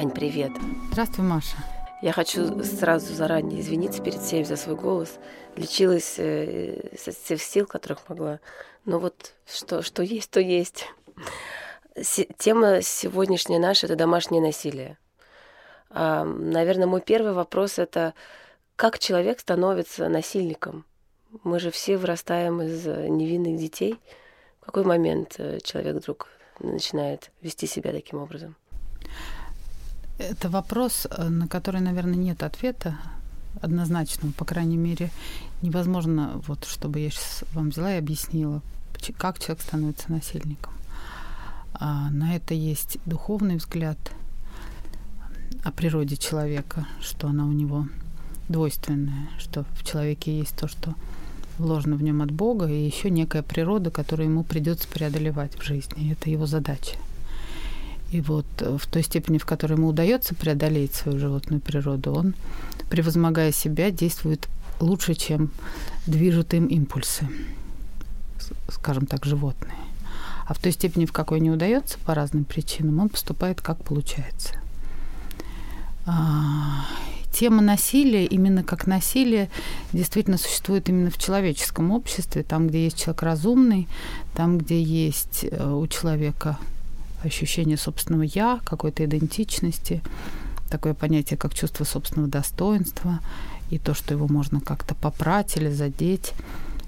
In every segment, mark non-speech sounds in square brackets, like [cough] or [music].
Ань, привет. Здравствуй, Маша. Я хочу сразу заранее извиниться перед всеми за свой голос. Лечилась э, со всех сил, которых могла. Но вот что, что есть, то есть. С- тема сегодняшняя наша – это домашнее насилие. А, наверное, мой первый вопрос – это как человек становится насильником? Мы же все вырастаем из невинных детей. В какой момент э, человек вдруг начинает вести себя таким образом? Это вопрос, э, на который, наверное, нет ответа однозначного. По крайней мере, невозможно, вот, чтобы я сейчас вам взяла и объяснила, как человек становится насильником. А на это есть духовный взгляд о природе человека, что она у него двойственная, что в человеке есть то, что вложено в нем от Бога, и еще некая природа, которую ему придется преодолевать в жизни. Это его задача. И вот э, в той степени, в которой ему удается преодолеть свою животную природу, он, превозмогая себя, действует лучше, чем движут им импульсы, скажем так, животные. А в той степени, в какой не удается по разным причинам, он поступает как получается. А, тема насилия, именно как насилие, действительно существует именно в человеческом обществе, там, где есть человек разумный, там, где есть э, у человека ощущение собственного «я», какой-то идентичности, такое понятие, как чувство собственного достоинства, и то, что его можно как-то попрать или задеть,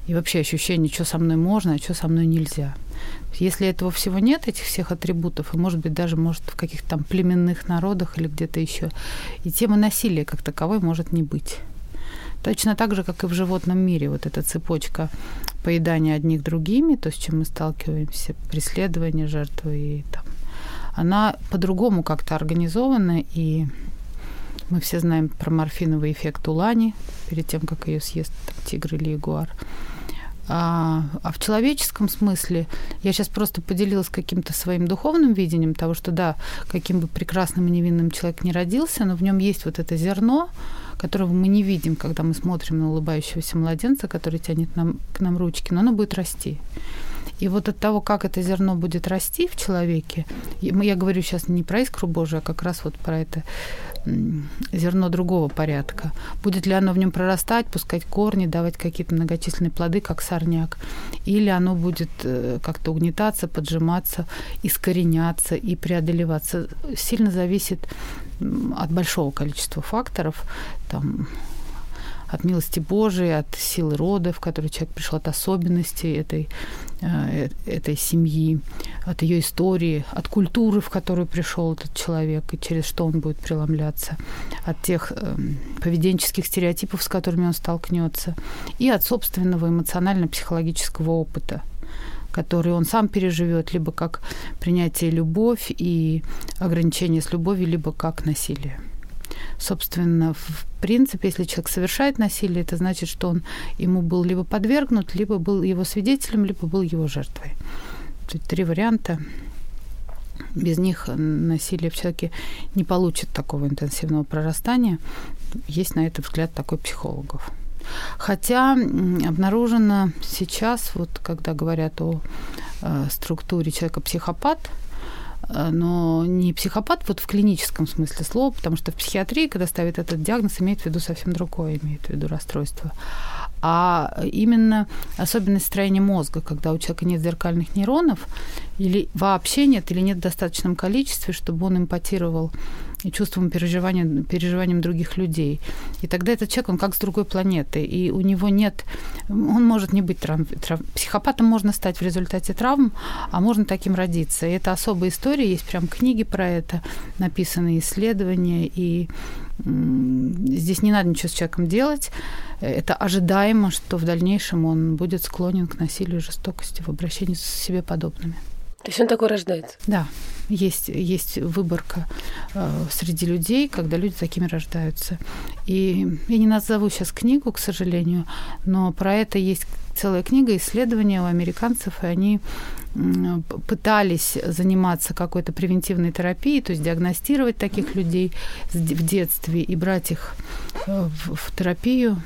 и вообще ощущение, что со мной можно, а что со мной нельзя. Если этого всего нет, этих всех атрибутов, и, может быть, даже может в каких-то там племенных народах или где-то еще, и тема насилия как таковой может не быть. Точно так же, как и в животном мире, вот эта цепочка поедания одних другими, то, с чем мы сталкиваемся, преследование жертвы, и там, она по-другому как-то организована, и мы все знаем про морфиновый эффект Улани, перед тем, как ее съест там, тигр или ягуар. А, а в человеческом смысле я сейчас просто поделилась каким-то своим духовным видением того, что да, каким бы прекрасным и невинным человек не родился, но в нем есть вот это зерно, которого мы не видим, когда мы смотрим на улыбающегося младенца, который тянет нам, к нам ручки, но оно будет расти. И вот от того, как это зерно будет расти в человеке, я говорю сейчас не про искру Божию, а как раз вот про это зерно другого порядка. Будет ли оно в нем прорастать, пускать корни, давать какие-то многочисленные плоды, как сорняк, или оно будет э, как-то угнетаться, поджиматься, искореняться и преодолеваться. Сильно зависит от большого количества факторов. Там, от милости Божией, от силы рода, в который человек пришел, от особенностей этой, э, этой семьи, от ее истории, от культуры, в которую пришел этот человек, и через что он будет преломляться, от тех э, поведенческих стереотипов, с которыми он столкнется, и от собственного эмоционально-психологического опыта который он сам переживет, либо как принятие любовь и ограничение с любовью, либо как насилие собственно, в принципе, если человек совершает насилие, это значит, что он ему был либо подвергнут, либо был его свидетелем, либо был его жертвой. Тут три варианта. Без них насилие в человеке не получит такого интенсивного прорастания. Есть на это взгляд такой психологов. Хотя обнаружено сейчас, вот когда говорят о э, структуре человека-психопат, но не психопат вот в клиническом смысле слова, потому что в психиатрии, когда ставят этот диагноз, имеет в виду совсем другое, имеет в виду расстройство, а именно особенность строения мозга, когда у человека нет зеркальных нейронов, или вообще нет, или нет в достаточном количестве, чтобы он импотировал чувством переживания, переживанием других людей. И тогда этот человек, он как с другой планеты, и у него нет, он может не быть травм, трав, психопатом можно стать в результате травм, а можно таким родиться. И это особая история, есть прям книги про это, написанные исследования, и здесь не надо ничего с человеком делать, это ожидаемо, что в дальнейшем он будет склонен к насилию и жестокости в обращении с себе подобными. То есть он такой рождается? Да, есть, есть выборка э, среди людей, когда люди такими рождаются. И я не назову сейчас книгу, к сожалению, но про это есть целая книга, исследования у американцев, и они пытались заниматься какой-то превентивной терапией, то есть диагностировать таких людей в детстве и брать их э, в, в терапию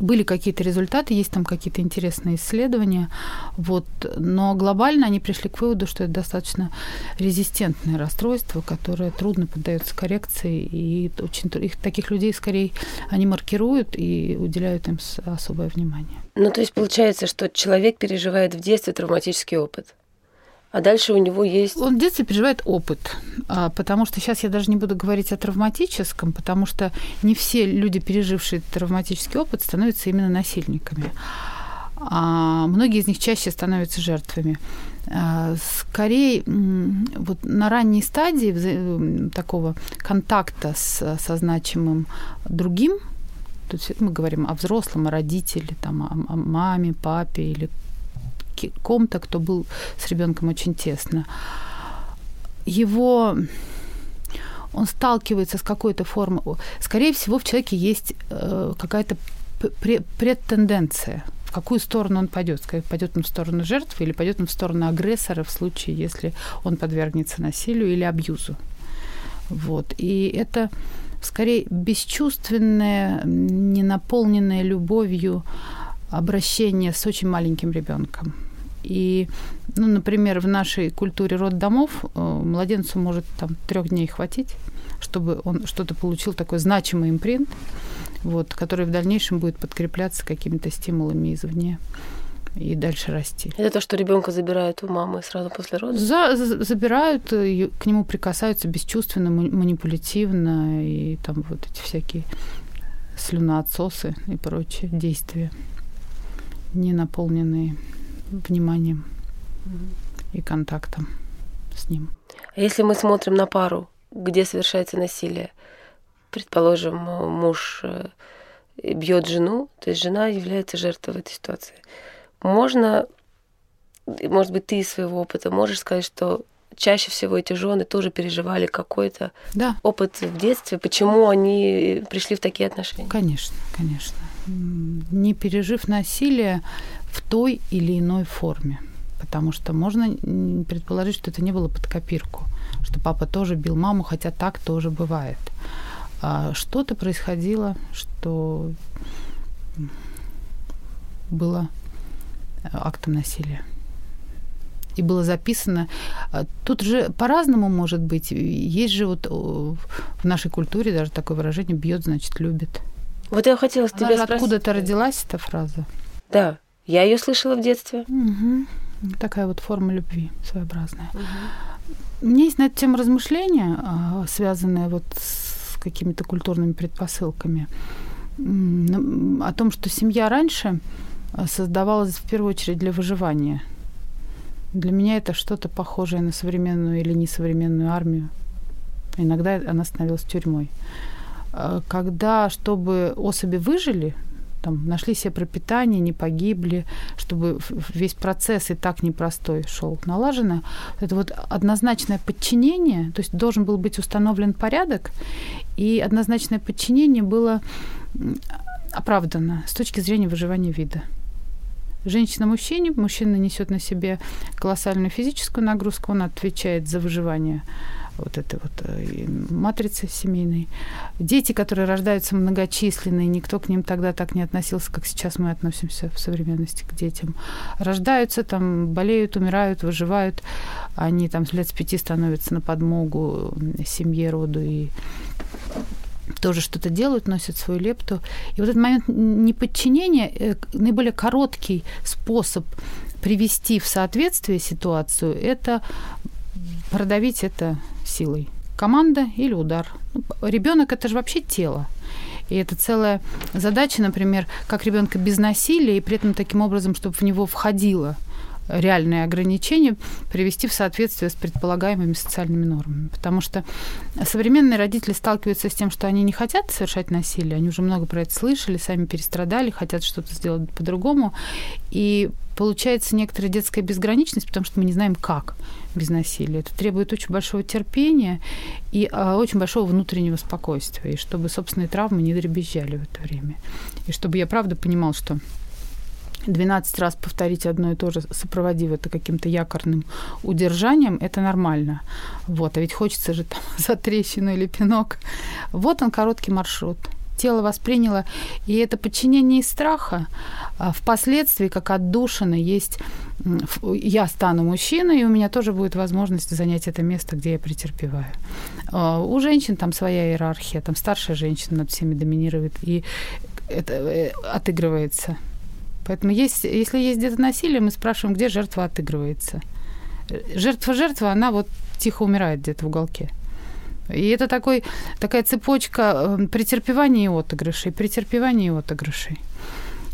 были какие-то результаты, есть там какие-то интересные исследования, вот, но глобально они пришли к выводу, что это достаточно резистентное расстройство, которое трудно поддается коррекции, и очень, их, таких людей скорее они маркируют и уделяют им особое внимание. Ну, то есть получается, что человек переживает в детстве травматический опыт а дальше у него есть... Он в детстве переживает опыт, а, потому что сейчас я даже не буду говорить о травматическом, потому что не все люди, пережившие травматический опыт, становятся именно насильниками. А многие из них чаще становятся жертвами. А, скорее, вот на ранней стадии такого контакта с, со значимым другим, то есть мы говорим о взрослом, о родителе, там, о, о маме, папе или ком-то, кто был с ребенком очень тесно. Его он сталкивается с какой-то формой. Скорее всего, в человеке есть э, какая-то предтенденция, в какую сторону он пойдет. Пойдет он в сторону жертвы или пойдет он в сторону агрессора в случае, если он подвергнется насилию или абьюзу. Вот. И это скорее бесчувственное, ненаполненное любовью обращение с очень маленьким ребенком. И, ну, например, в нашей культуре роддомов э, младенцу может там трех дней хватить, чтобы он что-то получил такой значимый импринт, вот, который в дальнейшем будет подкрепляться какими-то стимулами извне и дальше расти. Это то, что ребенка забирают у мамы сразу после родов? За, за, забирают, к нему прикасаются бесчувственно, манипулятивно, и там вот эти всякие слюноотсосы и прочие действия, не наполненные вниманием и контактом с ним. А если мы смотрим на пару, где совершается насилие, предположим, муж э, бьет жену, то есть жена является жертвой в этой ситуации. Можно, может быть, ты из своего опыта можешь сказать, что чаще всего эти жены тоже переживали какой-то да. опыт в детстве, почему они пришли в такие отношения? Конечно, конечно. Не пережив насилие, в той или иной форме. Потому что можно предположить, что это не было под копирку, что папа тоже бил маму, хотя так тоже бывает. А что-то происходило, что было э, актом насилия. И было записано. А тут же по-разному может быть. Есть же вот в нашей культуре даже такое выражение «бьет, значит, любит». Вот я хотела с тебя спросить. Откуда-то родилась эта фраза? Да. Я ее слышала в детстве. Угу. Такая вот форма любви своеобразная. Угу. У меня есть на эту тему размышления, а, связанные вот с какими-то культурными предпосылками. О том, что семья раньше а, создавалась в первую очередь для выживания. Для меня это что-то похожее на современную или несовременную армию. Иногда она становилась тюрьмой. А, когда, чтобы особи выжили, там, нашли себе пропитание, не погибли, чтобы весь процесс и так непростой шел налажено. Это вот однозначное подчинение, то есть должен был быть установлен порядок, и однозначное подчинение было оправдано с точки зрения выживания вида. Женщина мужчине, мужчина несет на себе колоссальную физическую нагрузку, он отвечает за выживание вот этой вот э, матрицы семейной. Дети, которые рождаются многочисленные, никто к ним тогда так не относился, как сейчас мы относимся в современности к детям. Рождаются, там, болеют, умирают, выживают. Они там лет с пяти становятся на подмогу семье, роду и тоже что-то делают, носят свою лепту. И вот этот момент неподчинения, э, наиболее короткий способ привести в соответствие ситуацию, это продавить это силой. Команда или удар. Ребенок это же вообще тело. И это целая задача, например, как ребенка без насилия, и при этом таким образом, чтобы в него входило реальные ограничения привести в соответствие с предполагаемыми социальными нормами. Потому что современные родители сталкиваются с тем, что они не хотят совершать насилие, они уже много про это слышали, сами перестрадали, хотят что-то сделать по-другому. И получается некоторая детская безграничность, потому что мы не знаем, как без насилия. Это требует очень большого терпения и а, очень большого внутреннего спокойствия, и чтобы собственные травмы не дребезжали в это время. И чтобы я правда понимал, что 12 раз повторить одно и то же, сопроводив это каким-то якорным удержанием, это нормально. Вот, а ведь хочется же там [laughs] за трещину или пинок. Вот он короткий маршрут. Тело восприняло. И это подчинение из страха а впоследствии, как отдушина, есть я стану мужчиной, и у меня тоже будет возможность занять это место, где я претерпеваю. А, у женщин там своя иерархия, там старшая женщина над всеми доминирует, и это э, отыгрывается. Поэтому есть, если есть где-то насилие, мы спрашиваем, где жертва отыгрывается. Жертва-жертва, она вот тихо умирает где-то в уголке. И это такой, такая цепочка э, претерпевания и отыгрышей, претерпевания и отыгрышей.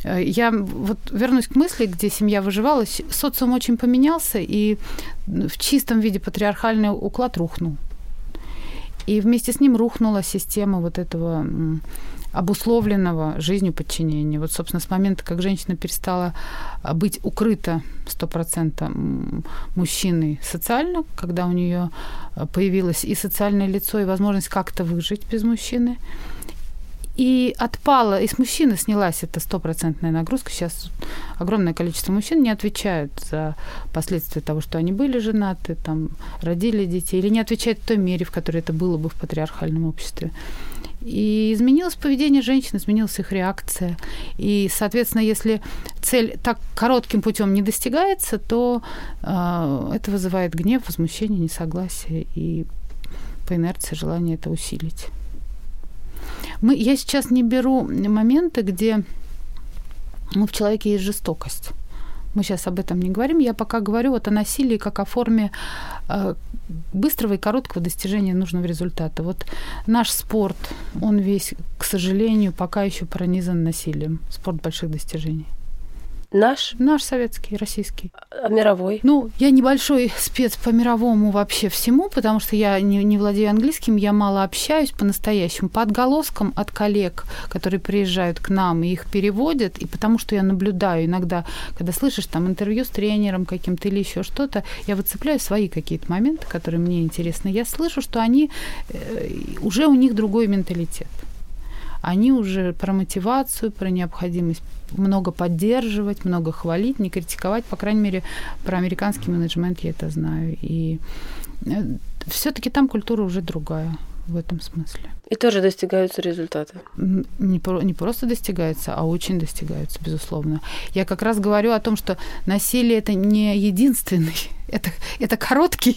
Э, я вот вернусь к мысли, где семья выживала. Социум очень поменялся, и в чистом виде патриархальный уклад рухнул. И вместе с ним рухнула система вот этого обусловленного жизнью подчинения. Вот, собственно, с момента, как женщина перестала а, быть укрыта 100% мужчиной социально, когда у нее а, появилось и социальное лицо, и возможность как-то выжить без мужчины, и отпала, и с мужчины снялась эта стопроцентная нагрузка. Сейчас огромное количество мужчин не отвечают за последствия того, что они были женаты, там, родили детей, или не отвечают в той мере, в которой это было бы в патриархальном обществе. И изменилось поведение женщин, изменилась их реакция. И, соответственно, если цель так коротким путем не достигается, то э, это вызывает гнев, возмущение, несогласие и по инерции желание это усилить. Мы, я сейчас не беру моменты, где ну, в человеке есть жестокость. Мы сейчас об этом не говорим. Я пока говорю вот о насилии как о форме э, быстрого и короткого достижения нужного результата. Вот наш спорт, он весь, к сожалению, пока еще пронизан насилием. Спорт больших достижений. Наш? Наш советский, российский. А мировой? Ну, я небольшой [laughs] спец по мировому вообще всему, потому что я не, не владею английским, я мало общаюсь по-настоящему. По отголоскам от коллег, которые приезжают к нам и их переводят, и потому что я наблюдаю иногда, когда слышишь там интервью с тренером каким-то или еще что-то, я выцепляю свои какие-то моменты, которые мне интересны. Я слышу, что они э, уже у них другой менталитет они уже про мотивацию, про необходимость много поддерживать, много хвалить, не критиковать. По крайней мере, про американский менеджмент я это знаю. И э, все-таки там культура уже другая в этом смысле. И тоже достигаются результаты. Не, не просто достигаются, а очень достигаются, безусловно. Я как раз говорю о том, что насилие это не единственный, [laughs] это, это короткий,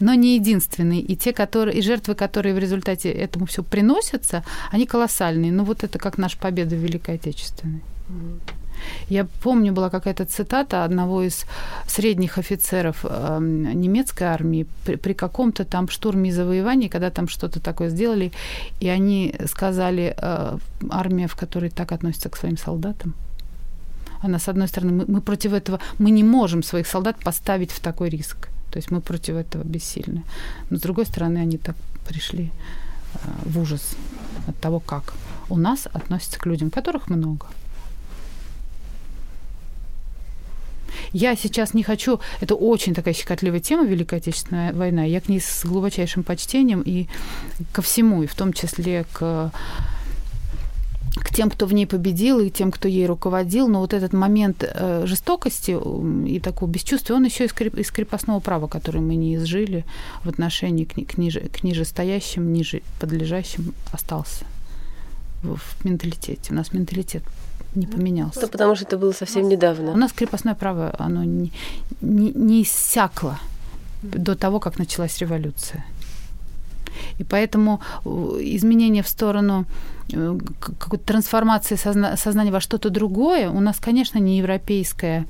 но не единственный. И те, которые, и жертвы, которые в результате этому все приносятся, они колоссальные. Ну вот это как наша победа в Великой Отечественной. Я помню, была какая-то цитата одного из средних офицеров э, немецкой армии при, при каком-то там штурме и завоевании, когда там что-то такое сделали, и они сказали, э, армия, в которой так относится к своим солдатам, она, с одной стороны, мы, мы против этого, мы не можем своих солдат поставить в такой риск. То есть мы против этого бессильны. Но, с другой стороны, они так пришли э, в ужас от того, как у нас относятся к людям, которых много. Я сейчас не хочу... Это очень такая щекотливая тема, Великая Отечественная война. Я к ней с глубочайшим почтением и ко всему, и в том числе к к тем, кто в ней победил, и тем, кто ей руководил. Но вот этот момент э, жестокости и такого бесчувствия, он еще из, креп, из крепостного права, который мы не изжили в отношении к, к, ниже, к нижестоящим, ниже подлежащим, остался в, в менталитете. У нас менталитет не поменялся. Это потому что это было совсем недавно. У нас крепостное право, оно не, не, не иссякло до того, как началась революция. И поэтому э, изменение в сторону какой-то трансформации созна- сознания во что-то другое, у нас, конечно, не европейская,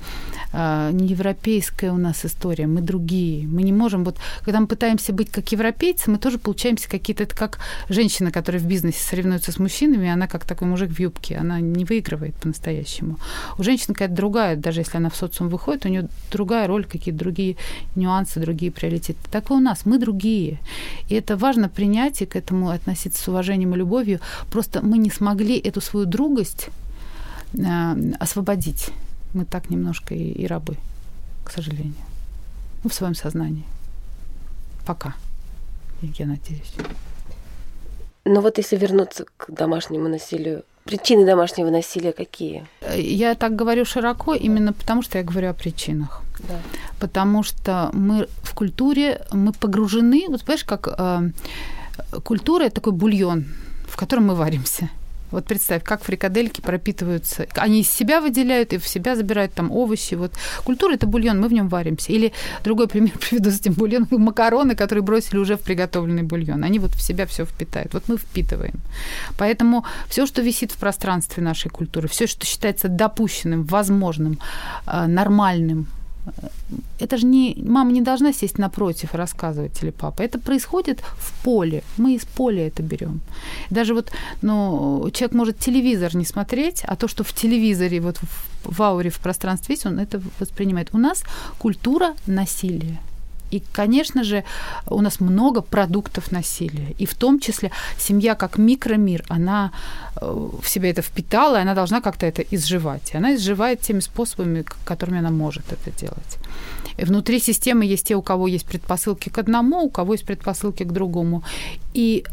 а, не европейская у нас история, мы другие. Мы не можем, вот когда мы пытаемся быть как европейцы, мы тоже получаемся какие-то, это как женщина, которая в бизнесе соревнуется с мужчинами, она как такой мужик в юбке, она не выигрывает по-настоящему. У женщины какая-то другая, даже если она в социум выходит, у нее другая роль, какие-то другие нюансы, другие приоритеты. Так и у нас, мы другие. И это важно принять и к этому относиться с уважением и любовью. Просто просто мы не смогли эту свою другость э, освободить. Мы так немножко и, и рабы, к сожалению. Ну, в своем сознании. Пока. Я надеюсь. Но вот если вернуться к домашнему насилию, причины домашнего насилия какие? Я так говорю широко именно потому, что я говорю о причинах. Да. Потому что мы в культуре, мы погружены, вот понимаешь, как э, культура это такой бульон, в котором мы варимся. Вот представь, как фрикадельки пропитываются. Они из себя выделяют и в себя забирают там овощи. Вот культура это бульон, мы в нем варимся. Или другой пример [laughs] приведу с этим бульоном. [laughs] Макароны, которые бросили уже в приготовленный бульон. Они вот в себя все впитают. Вот мы впитываем. Поэтому все, что висит в пространстве нашей культуры, все, что считается допущенным, возможным, э, нормальным, это же не... Мама не должна сесть напротив и рассказывать или папа. Это происходит в поле. Мы из поля это берем. Даже вот, ну, человек может телевизор не смотреть, а то, что в телевизоре, вот в, в ауре, в пространстве есть, он это воспринимает. У нас культура насилия. И, конечно же, у нас много продуктов насилия. И в том числе семья как микромир, она э, в себя это впитала, и она должна как-то это изживать. И она изживает теми способами, которыми она может это делать. И внутри системы есть те, у кого есть предпосылки к одному, у кого есть предпосылки к другому. И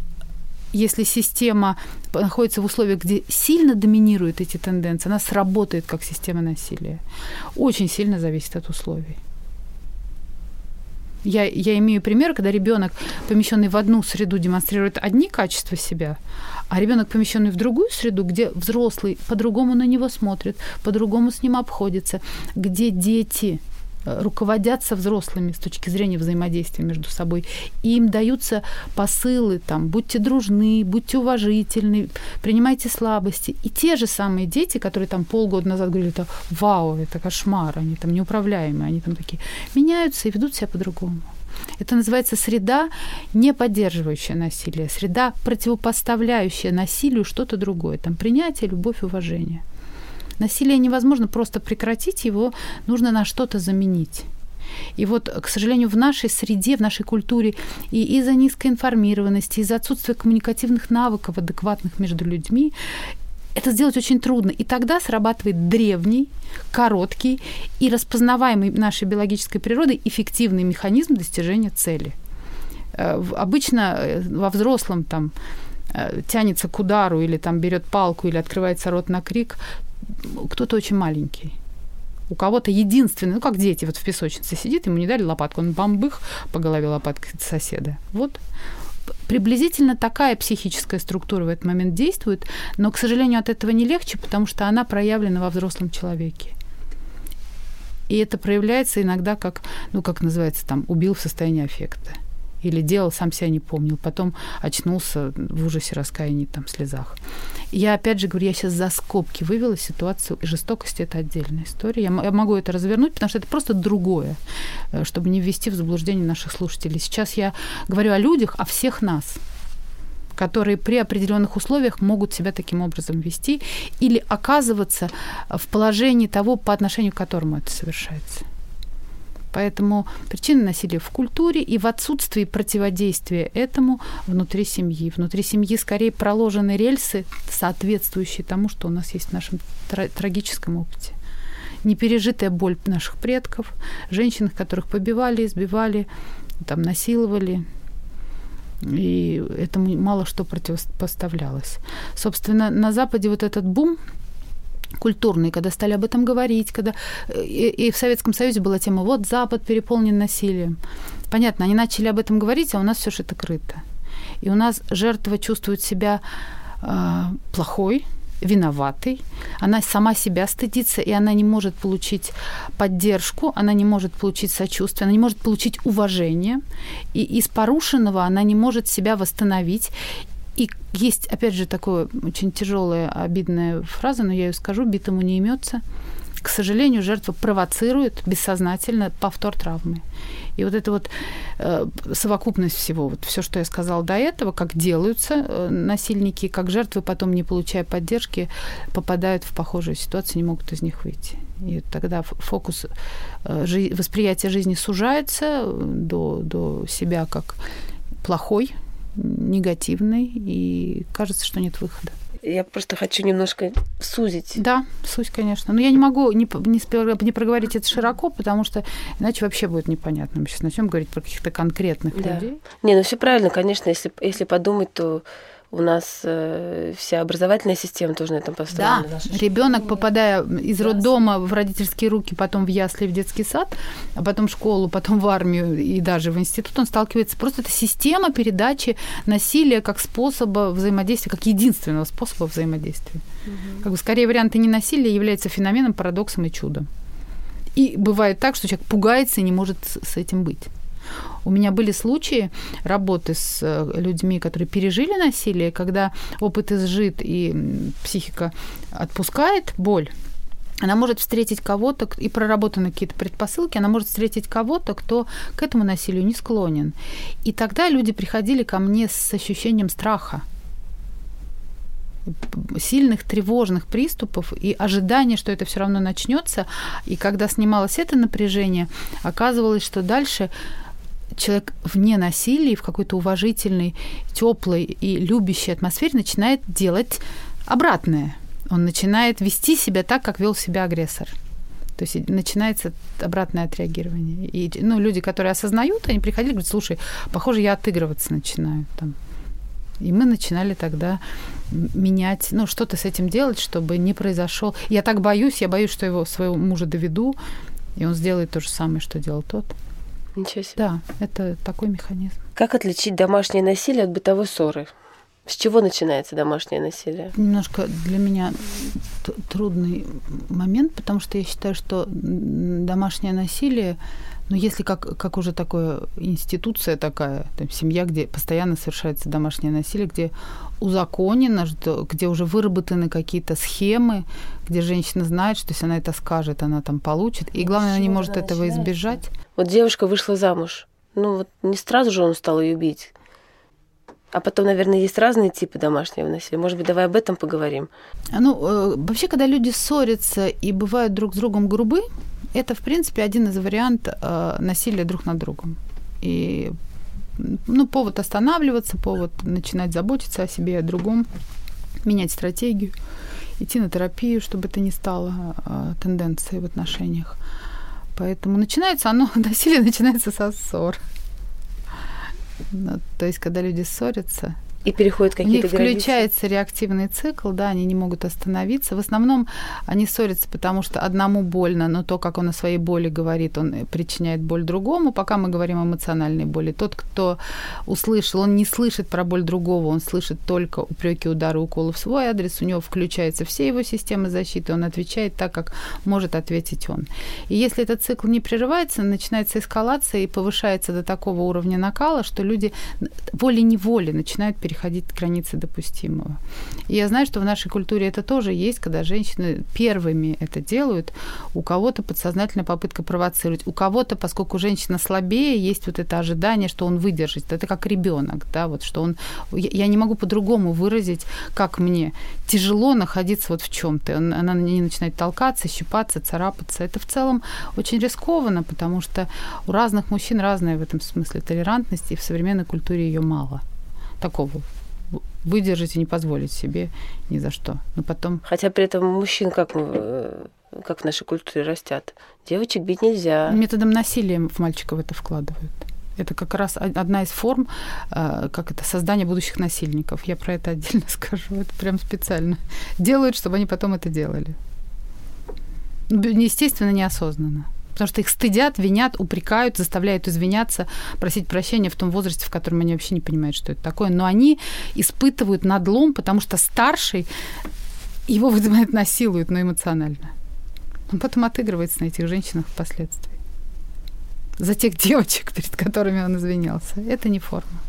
если система находится в условиях, где сильно доминируют эти тенденции, она сработает как система насилия. Очень сильно зависит от условий. Я, я имею пример, когда ребенок, помещенный в одну среду, демонстрирует одни качества себя, а ребенок, помещенный в другую среду, где взрослый по-другому на него смотрит, по-другому с ним обходится, где дети руководятся взрослыми с точки зрения взаимодействия между собой. И им даются посылы, там, будьте дружны, будьте уважительны, принимайте слабости. И те же самые дети, которые там полгода назад говорили, это вау, это кошмар, они там неуправляемые, они там такие, меняются и ведут себя по-другому. Это называется среда, не поддерживающая насилие, среда, противопоставляющая насилию что-то другое. Там принятие, любовь, уважение – Насилие невозможно просто прекратить, его нужно на что-то заменить. И вот, к сожалению, в нашей среде, в нашей культуре и из-за низкой информированности, из-за отсутствия коммуникативных навыков адекватных между людьми, это сделать очень трудно. И тогда срабатывает древний, короткий и распознаваемый нашей биологической природой эффективный механизм достижения цели. Э, обычно э, во взрослом там э, тянется к удару или там берет палку или открывается рот на крик, кто-то очень маленький. У кого-то единственный, ну как дети, вот в песочнице сидит, ему не дали лопатку, он бамбых по голове лопаткой соседа. Вот приблизительно такая психическая структура в этот момент действует, но, к сожалению, от этого не легче, потому что она проявлена во взрослом человеке. И это проявляется иногда как, ну, как называется там, убил в состоянии аффекта или делал, сам себя не помнил, потом очнулся в ужасе, раскаянии, там, слезах. Я, опять же говорю, я сейчас за скобки вывела ситуацию, жестокость – это отдельная история. Я, я могу это развернуть, потому что это просто другое, э, чтобы не ввести в заблуждение наших слушателей. Сейчас я говорю о людях, о всех нас, которые при определенных условиях могут себя таким образом вести или оказываться в положении того, по отношению к которому это совершается. Поэтому причина насилия в культуре и в отсутствии противодействия этому внутри семьи. Внутри семьи скорее проложены рельсы, соответствующие тому, что у нас есть в нашем трагическом опыте. Непережитая боль наших предков, женщин, которых побивали, избивали, там, насиловали, и этому мало что противопоставлялось. Собственно, на Западе вот этот бум культурные, когда стали об этом говорить, когда э, и, и в Советском Союзе была тема «вот Запад переполнен насилием». Понятно, они начали об этом говорить, а у нас все это крыто. И у нас жертва чувствует себя э, плохой, виноватой, она сама себя стыдится, и она не может получить поддержку, она не может получить сочувствие, она не может получить уважение, и из порушенного она не может себя восстановить, и есть, опять же, такая очень тяжелая, обидная фраза, но я ее скажу, битому не имется. К сожалению, жертва провоцирует бессознательно повтор травмы. И вот эта вот э, совокупность всего, вот все, что я сказала до этого, как делаются э, насильники, как жертвы потом, не получая поддержки, попадают в похожую ситуацию, не могут из них выйти. И тогда фокус э, жи- восприятия жизни сужается до, до себя как плохой, негативный, и кажется, что нет выхода. Я просто хочу немножко сузить. Да, суть, конечно. Но я не могу не, не, не проговорить это широко, потому что иначе вообще будет непонятно. Мы сейчас начнем говорить про каких-то конкретных да. людей. Не, ну все правильно, конечно, если, если подумать, то у нас э, вся образовательная система тоже на этом построена. Да, ребенок, попадая из роддома в родительские руки, потом в ясли, в детский сад, а потом в школу, потом в армию и даже в институт, он сталкивается. Просто это система передачи насилия как способа взаимодействия, как единственного способа взаимодействия. Угу. Как бы скорее варианты ненасилия являются феноменом, парадоксом и чудом. И бывает так, что человек пугается и не может с этим быть. У меня были случаи работы с э, людьми, которые пережили насилие, когда опыт изжит и психика отпускает боль, она может встретить кого-то, и проработаны какие-то предпосылки, она может встретить кого-то, кто к этому насилию не склонен. И тогда люди приходили ко мне с ощущением страха сильных тревожных приступов и ожидания, что это все равно начнется. И когда снималось это напряжение, оказывалось, что дальше человек вне насилия, в какой-то уважительной, теплой и любящей атмосфере начинает делать обратное. Он начинает вести себя так, как вел себя агрессор. То есть начинается обратное отреагирование. И ну, люди, которые осознают, они приходили и говорят, слушай, похоже, я отыгрываться начинаю. Там. И мы начинали тогда менять, ну, что-то с этим делать, чтобы не произошел. Я так боюсь, я боюсь, что его своего мужа доведу, и он сделает то же самое, что делал тот. Ничего себе. Да, это такой механизм. Как отличить домашнее насилие от бытовой ссоры? С чего начинается домашнее насилие? Немножко для меня трудный момент, потому что я считаю, что домашнее насилие, ну, если как, как уже такое институция такая, там, семья, где постоянно совершается домашнее насилие, где узаконено, что, где уже выработаны какие-то схемы, где женщина знает, что если она это скажет, она там получит. И главное, она не может этого избежать. Вот девушка вышла замуж. Ну вот не сразу же он стал ее бить. А потом, наверное, есть разные типы домашнего насилия. Может быть, давай об этом поговорим. Ну, э, вообще, когда люди ссорятся и бывают друг с другом грубы, это, в принципе, один из вариантов э, насилия друг над другом. И ну, повод останавливаться, повод начинать заботиться о себе и о другом, менять стратегию, идти на терапию, чтобы это не стало э, тенденцией в отношениях. Поэтому начинается оно, [laughs] насилие начинается со ссор. Ну, то есть, когда люди ссорятся, и переходят какие-то границы. включается реактивный цикл, да, они не могут остановиться. В основном они ссорятся, потому что одному больно, но то, как он о своей боли говорит, он причиняет боль другому. Пока мы говорим о эмоциональной боли, тот, кто услышал, он не слышит про боль другого, он слышит только упреки, удары, уколы в свой адрес, у него включаются все его системы защиты, он отвечает так, как может ответить он. И если этот цикл не прерывается, начинается эскалация и повышается до такого уровня накала, что люди волей-неволей начинают переходить переходить границы допустимого. И я знаю, что в нашей культуре это тоже есть, когда женщины первыми это делают. У кого-то подсознательная попытка провоцировать, у кого-то, поскольку женщина слабее, есть вот это ожидание, что он выдержит. Это как ребенок, да, вот что он... Я не могу по-другому выразить, как мне тяжело находиться вот в чем-то. Она не начинает толкаться, щипаться, царапаться. Это в целом очень рискованно, потому что у разных мужчин разная в этом смысле толерантность, и в современной культуре ее мало такого выдержать и не позволить себе ни за что. Но потом... Хотя при этом мужчин как, э, как в нашей культуре растят. Девочек бить нельзя. Методом насилия в мальчиков это вкладывают. Это как раз одна из форм, э, как это, создания будущих насильников. Я про это отдельно [laughs] скажу. Это прям специально. Делают, чтобы они потом это делали. Естественно, неосознанно потому что их стыдят, винят, упрекают, заставляют извиняться, просить прощения в том возрасте, в котором они вообще не понимают, что это такое. Но они испытывают надлом, потому что старший его, видимо, насилует, но эмоционально. Он потом отыгрывается на этих женщинах впоследствии. За тех девочек, перед которыми он извинялся. Это не форма.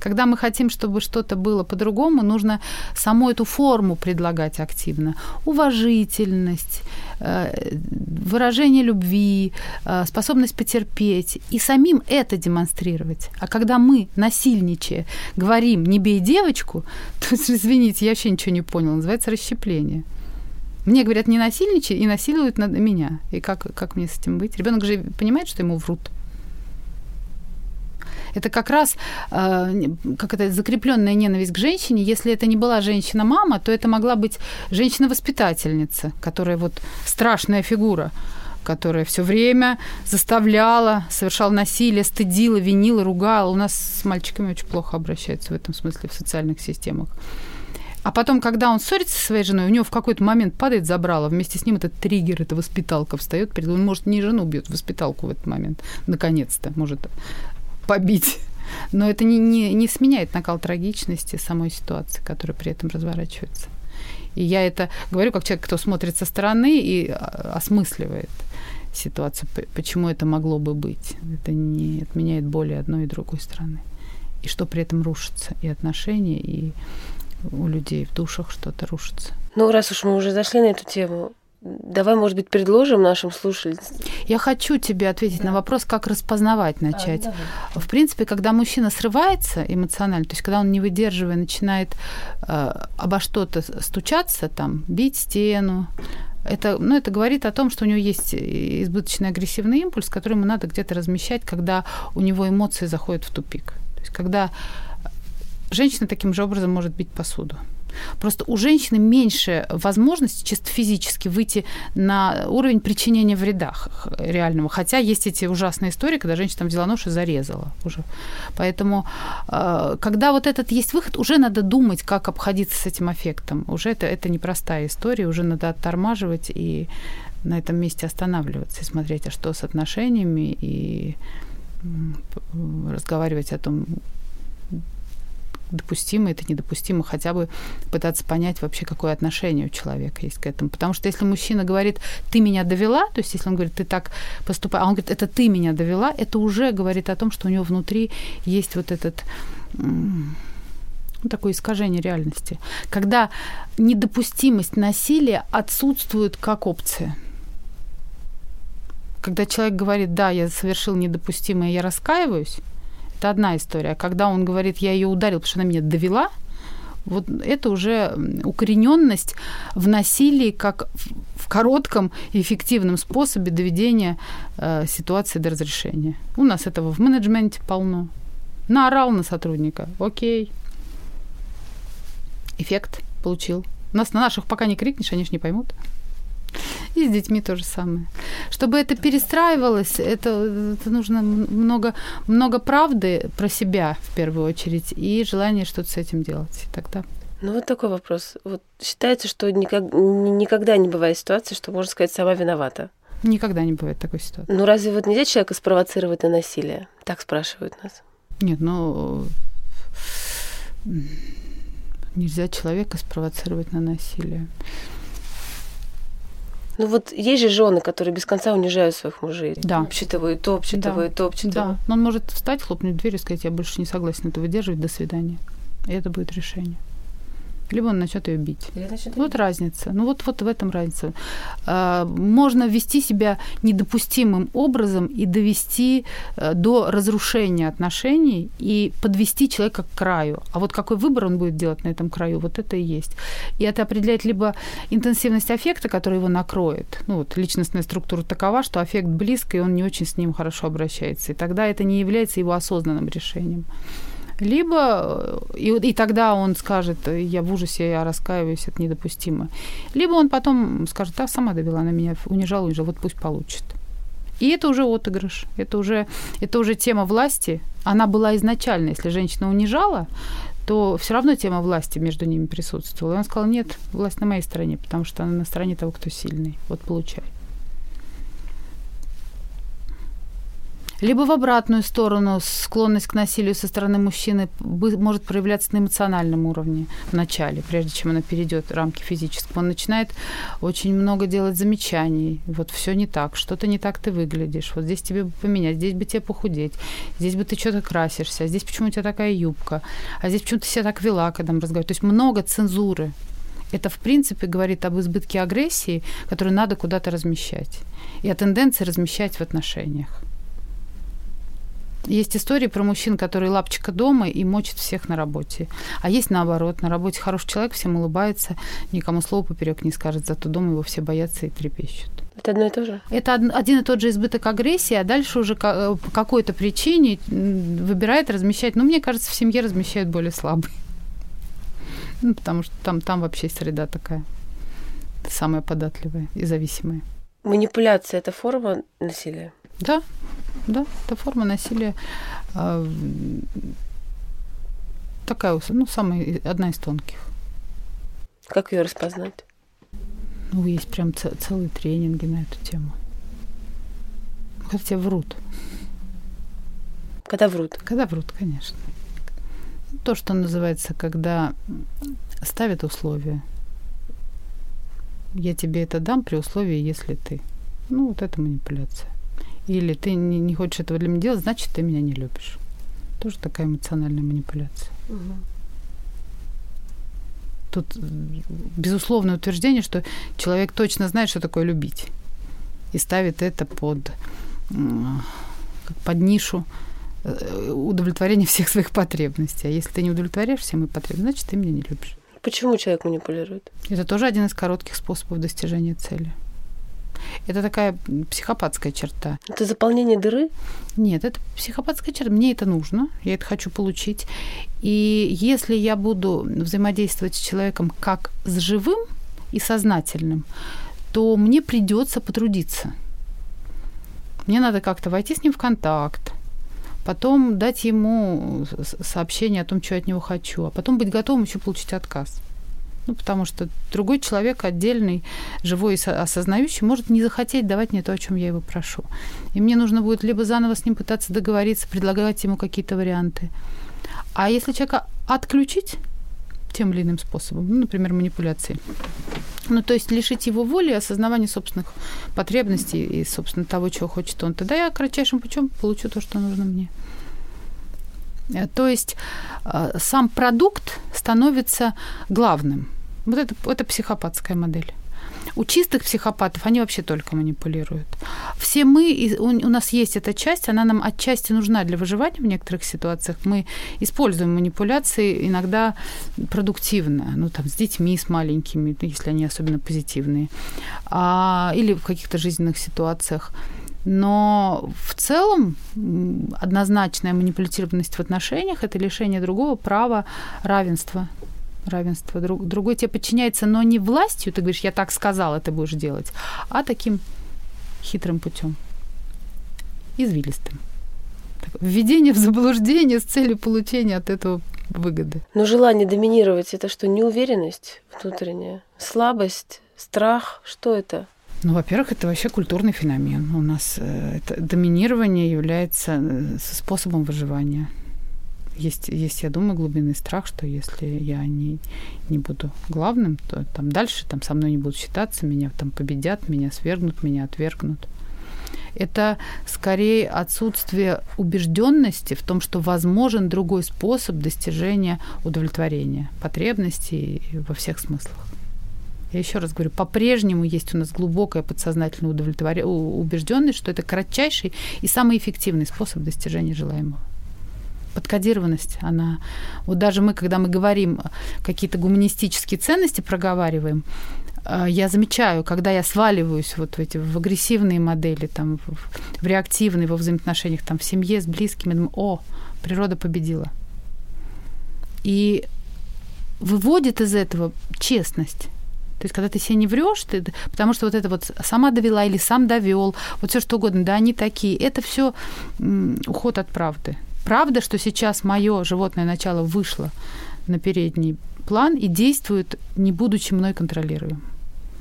Когда мы хотим, чтобы что-то было по-другому, нужно саму эту форму предлагать активно. Уважительность, э, выражение любви, э, способность потерпеть и самим это демонстрировать. А когда мы, насильничая, говорим «не бей девочку», [laughs] то, извините, я вообще ничего не поняла, называется расщепление. Мне говорят, не насильничай, и насилуют над меня. И как, как мне с этим быть? Ребенок же понимает, что ему врут. Это как раз э, как это закрепленная ненависть к женщине. Если это не была женщина-мама, то это могла быть женщина-воспитательница, которая вот страшная фигура которая все время заставляла, совершала насилие, стыдила, винила, ругала. У нас с мальчиками очень плохо обращаются в этом смысле в социальных системах. А потом, когда он ссорится со своей женой, у него в какой-то момент падает забрало, вместе с ним этот триггер, эта воспиталка встает перед он может не жену бьет, воспиталку в этот момент, наконец-то может побить. Но это не, не, не сменяет накал трагичности самой ситуации, которая при этом разворачивается. И я это говорю как человек, кто смотрит со стороны и а, осмысливает ситуацию, почему это могло бы быть. Это не отменяет боли одной и другой стороны. И что при этом рушится и отношения, и у людей в душах что-то рушится. Ну, раз уж мы уже зашли на эту тему, давай, может быть, предложим нашим слушателям. Я хочу тебе ответить да. на вопрос, как распознавать начать. А, в принципе, когда мужчина срывается эмоционально, то есть когда он не выдерживая начинает э, обо что-то стучаться, там, бить стену, это, ну, это говорит о том, что у него есть избыточный агрессивный импульс, который ему надо где-то размещать, когда у него эмоции заходят в тупик. То есть когда женщина таким же образом может бить посуду. Просто у женщины меньше возможности чисто физически выйти на уровень причинения вреда реального. Хотя есть эти ужасные истории, когда женщина там взяла нож и зарезала уже. Поэтому, э, когда вот этот есть выход, уже надо думать, как обходиться с этим эффектом. Уже это, это непростая история, уже надо оттормаживать и на этом месте останавливаться и смотреть, а что с отношениями, и разговаривать о том, допустимо, это недопустимо, хотя бы пытаться понять вообще, какое отношение у человека есть к этому. Потому что если мужчина говорит, ты меня довела, то есть если он говорит, ты так поступаешь, а он говорит, это ты меня довела, это уже говорит о том, что у него внутри есть вот этот ну, такое искажение реальности. Когда недопустимость насилия отсутствует как опция. Когда человек говорит, да, я совершил недопустимое, я раскаиваюсь, это одна история. Когда он говорит, я ее ударил, потому что она меня довела, вот это уже укорененность в насилии как в коротком и эффективном способе доведения э, ситуации до разрешения. У нас этого в менеджменте полно. Наорал на сотрудника. Окей. Эффект получил. У нас на наших пока не крикнешь, они же не поймут. И с детьми то же самое. Чтобы это перестраивалось, это, это нужно много, много правды про себя в первую очередь и желание что-то с этим делать. И тогда ну вот такой вопрос. Вот считается, что никак, никогда не бывает ситуации, что можно сказать сама виновата. Никогда не бывает такой ситуации. Ну разве вот нельзя человека спровоцировать на насилие? Так спрашивают нас. Нет, ну нельзя человека спровоцировать на насилие. Ну вот есть же жены, которые без конца унижают своих мужей. Да. Обсчитывают то, обсчитывают да. то, обсчитывают. Да. Но он может встать, хлопнуть дверь и сказать, я больше не согласен это выдерживать, до свидания. И это будет решение либо он начнет ее бить. Начнет вот разница. Ну вот, вот в этом разница. А, можно вести себя недопустимым образом и довести э, до разрушения отношений и подвести человека к краю. А вот какой выбор он будет делать на этом краю, вот это и есть. И это определяет либо интенсивность аффекта, который его накроет. Ну вот личностная структура такова, что аффект близко, и он не очень с ним хорошо обращается. И тогда это не является его осознанным решением либо э, и, и тогда он скажет, я в ужасе, я раскаиваюсь, это недопустимо. Либо он потом скажет, да, сама довела, она меня унижала, унижала, вот пусть получит. И это уже отыгрыш, это уже, это уже тема власти. Она была изначально, если женщина унижала, то все равно тема власти между ними присутствовала. И он сказал, нет, власть на моей стороне, потому что она на стороне того, кто сильный. Вот получай. Либо в обратную сторону склонность к насилию со стороны мужчины может проявляться на эмоциональном уровне в начале, прежде чем она перейдет рамки физического. Он начинает очень много делать замечаний. Вот все не так, что-то не так ты выглядишь. Вот здесь тебе бы поменять, здесь бы тебе похудеть, здесь бы ты что-то красишься, здесь почему у тебя такая юбка, а здесь почему ты себя так вела, когда мы разговариваем. То есть много цензуры. Это, в принципе, говорит об избытке агрессии, которую надо куда-то размещать. И о тенденции размещать в отношениях. Есть истории про мужчин, которые лапчика дома и мочат всех на работе. А есть наоборот. На работе хороший человек, всем улыбается, никому слова поперек не скажет, зато дома его все боятся и трепещут. Это одно и то же? Это один и тот же избыток агрессии, а дальше уже э, по какой-то причине выбирает размещать. Ну, мне кажется, в семье размещают более слабый. [laughs] Ну, потому что там, там вообще среда такая самая податливая и зависимая. Манипуляция – это форма насилия? Да, да, это форма насилия. А, такая, ну, самая, одна из тонких. Как ее распознать? Ну, есть прям целые тренинги на эту тему. Когда тебе врут. Когда врут? Когда врут, конечно. То, что называется, когда ставят условия. Я тебе это дам при условии, если ты. Ну, вот это манипуляция. Или ты не, не хочешь этого для меня делать, значит, ты меня не любишь. Тоже такая эмоциональная манипуляция. Угу. Тут безусловное утверждение, что человек точно знает, что такое любить. И ставит это под, под нишу э, удовлетворения всех своих потребностей. А если ты не удовлетворяешь все мои потребности, значит, ты меня не любишь. Почему человек манипулирует? Это тоже один из коротких способов достижения цели. Это такая психопатская черта. Это заполнение дыры? Нет, это психопатская черта. Мне это нужно, я это хочу получить. И если я буду взаимодействовать с человеком как с живым и сознательным, то мне придется потрудиться. Мне надо как-то войти с ним в контакт, потом дать ему сообщение о том, что я от него хочу, а потом быть готовым еще получить отказ. Ну, потому что другой человек, отдельный, живой и осознающий, может не захотеть давать мне то, о чем я его прошу. И мне нужно будет либо заново с ним пытаться договориться, предлагать ему какие-то варианты. А если человека отключить тем или иным способом, ну, например, манипуляции, ну, то есть лишить его воли и осознавания собственных потребностей и, собственно, того, чего хочет он, тогда я кратчайшим путем получу то, что нужно мне. Э, то есть э, сам продукт становится главным – вот это, это психопатская модель. У чистых психопатов они вообще только манипулируют. Все мы, у нас есть эта часть, она нам отчасти нужна для выживания в некоторых ситуациях. Мы используем манипуляции иногда продуктивно, ну там с детьми, с маленькими, если они особенно позитивные, а, или в каких-то жизненных ситуациях. Но в целом однозначная манипулятивность в отношениях – это лишение другого права равенства равенство. Друг, другой тебе подчиняется, но не властью, ты говоришь, я так сказал, это будешь делать, а таким хитрым путем, извилистым. Введение в заблуждение с целью получения от этого выгоды. Но желание доминировать это что, неуверенность внутренняя, слабость, страх, что это? Ну, во-первых, это вообще культурный феномен. У нас э, это доминирование является э, способом выживания есть, есть, я думаю, глубинный страх, что если я не, не буду главным, то там дальше там со мной не будут считаться, меня там победят, меня свергнут, меня отвергнут. Это скорее отсутствие убежденности в том, что возможен другой способ достижения удовлетворения потребностей во всех смыслах. Я еще раз говорю, по-прежнему есть у нас глубокая подсознательная убежденность, что это кратчайший и самый эффективный способ достижения желаемого подкодированность, она... Вот даже мы, когда мы говорим, какие-то гуманистические ценности проговариваем, э, я замечаю, когда я сваливаюсь вот в эти в агрессивные модели, там, в, в реактивные во взаимоотношениях, там, в семье с близкими, думаю, о, природа победила. И выводит из этого честность. То есть, когда ты себе не врешь, ты, потому что вот это вот сама довела или сам довел, вот все что угодно, да, они такие, это все уход от правды правда, что сейчас мое животное начало вышло на передний план и действует, не будучи мной контролируем.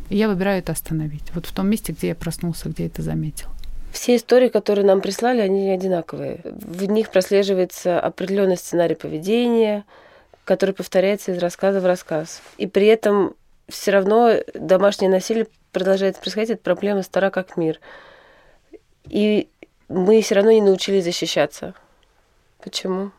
И я выбираю это остановить. Вот в том месте, где я проснулся, где я это заметил. Все истории, которые нам прислали, они одинаковые. В них прослеживается определенный сценарий поведения, который повторяется из рассказа в рассказ. И при этом все равно домашнее насилие продолжает происходить, эта проблема стара как мир. И мы все равно не научились защищаться. Почему?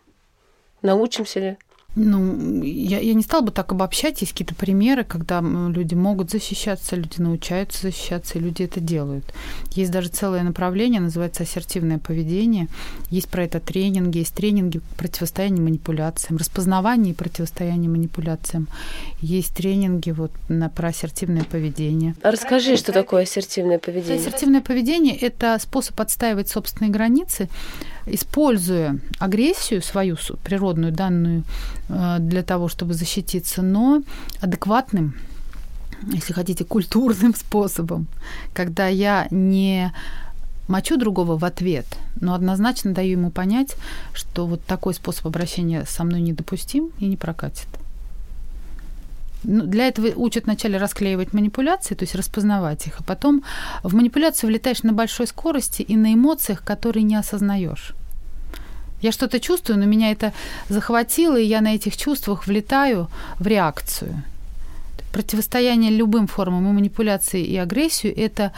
Научимся ли? Ну, я, я не стала бы так обобщать. Есть какие-то примеры, когда люди могут защищаться, люди научаются защищаться, и люди это делают. Есть даже целое направление, называется ассертивное поведение. Есть про это тренинги, есть тренинги противостояния манипуляциям, распознавание и противостояние манипуляциям. Есть тренинги вот на, про ассертивное поведение. А расскажи, что такое ассертивное поведение? Ассертивное поведение – это способ отстаивать собственные границы, используя агрессию свою природную данную э, для того, чтобы защититься, но адекватным если хотите, культурным [laughs] способом, когда я не мочу другого в ответ, но однозначно даю ему понять, что вот такой способ обращения со мной недопустим и не прокатит. Ну, для этого учат вначале расклеивать манипуляции, то есть распознавать их, а потом в манипуляцию влетаешь на большой скорости и на эмоциях, которые не осознаешь. Я что-то чувствую, но меня это захватило, и я на этих чувствах влетаю в реакцию. Противостояние любым формам и манипуляции и агрессию – это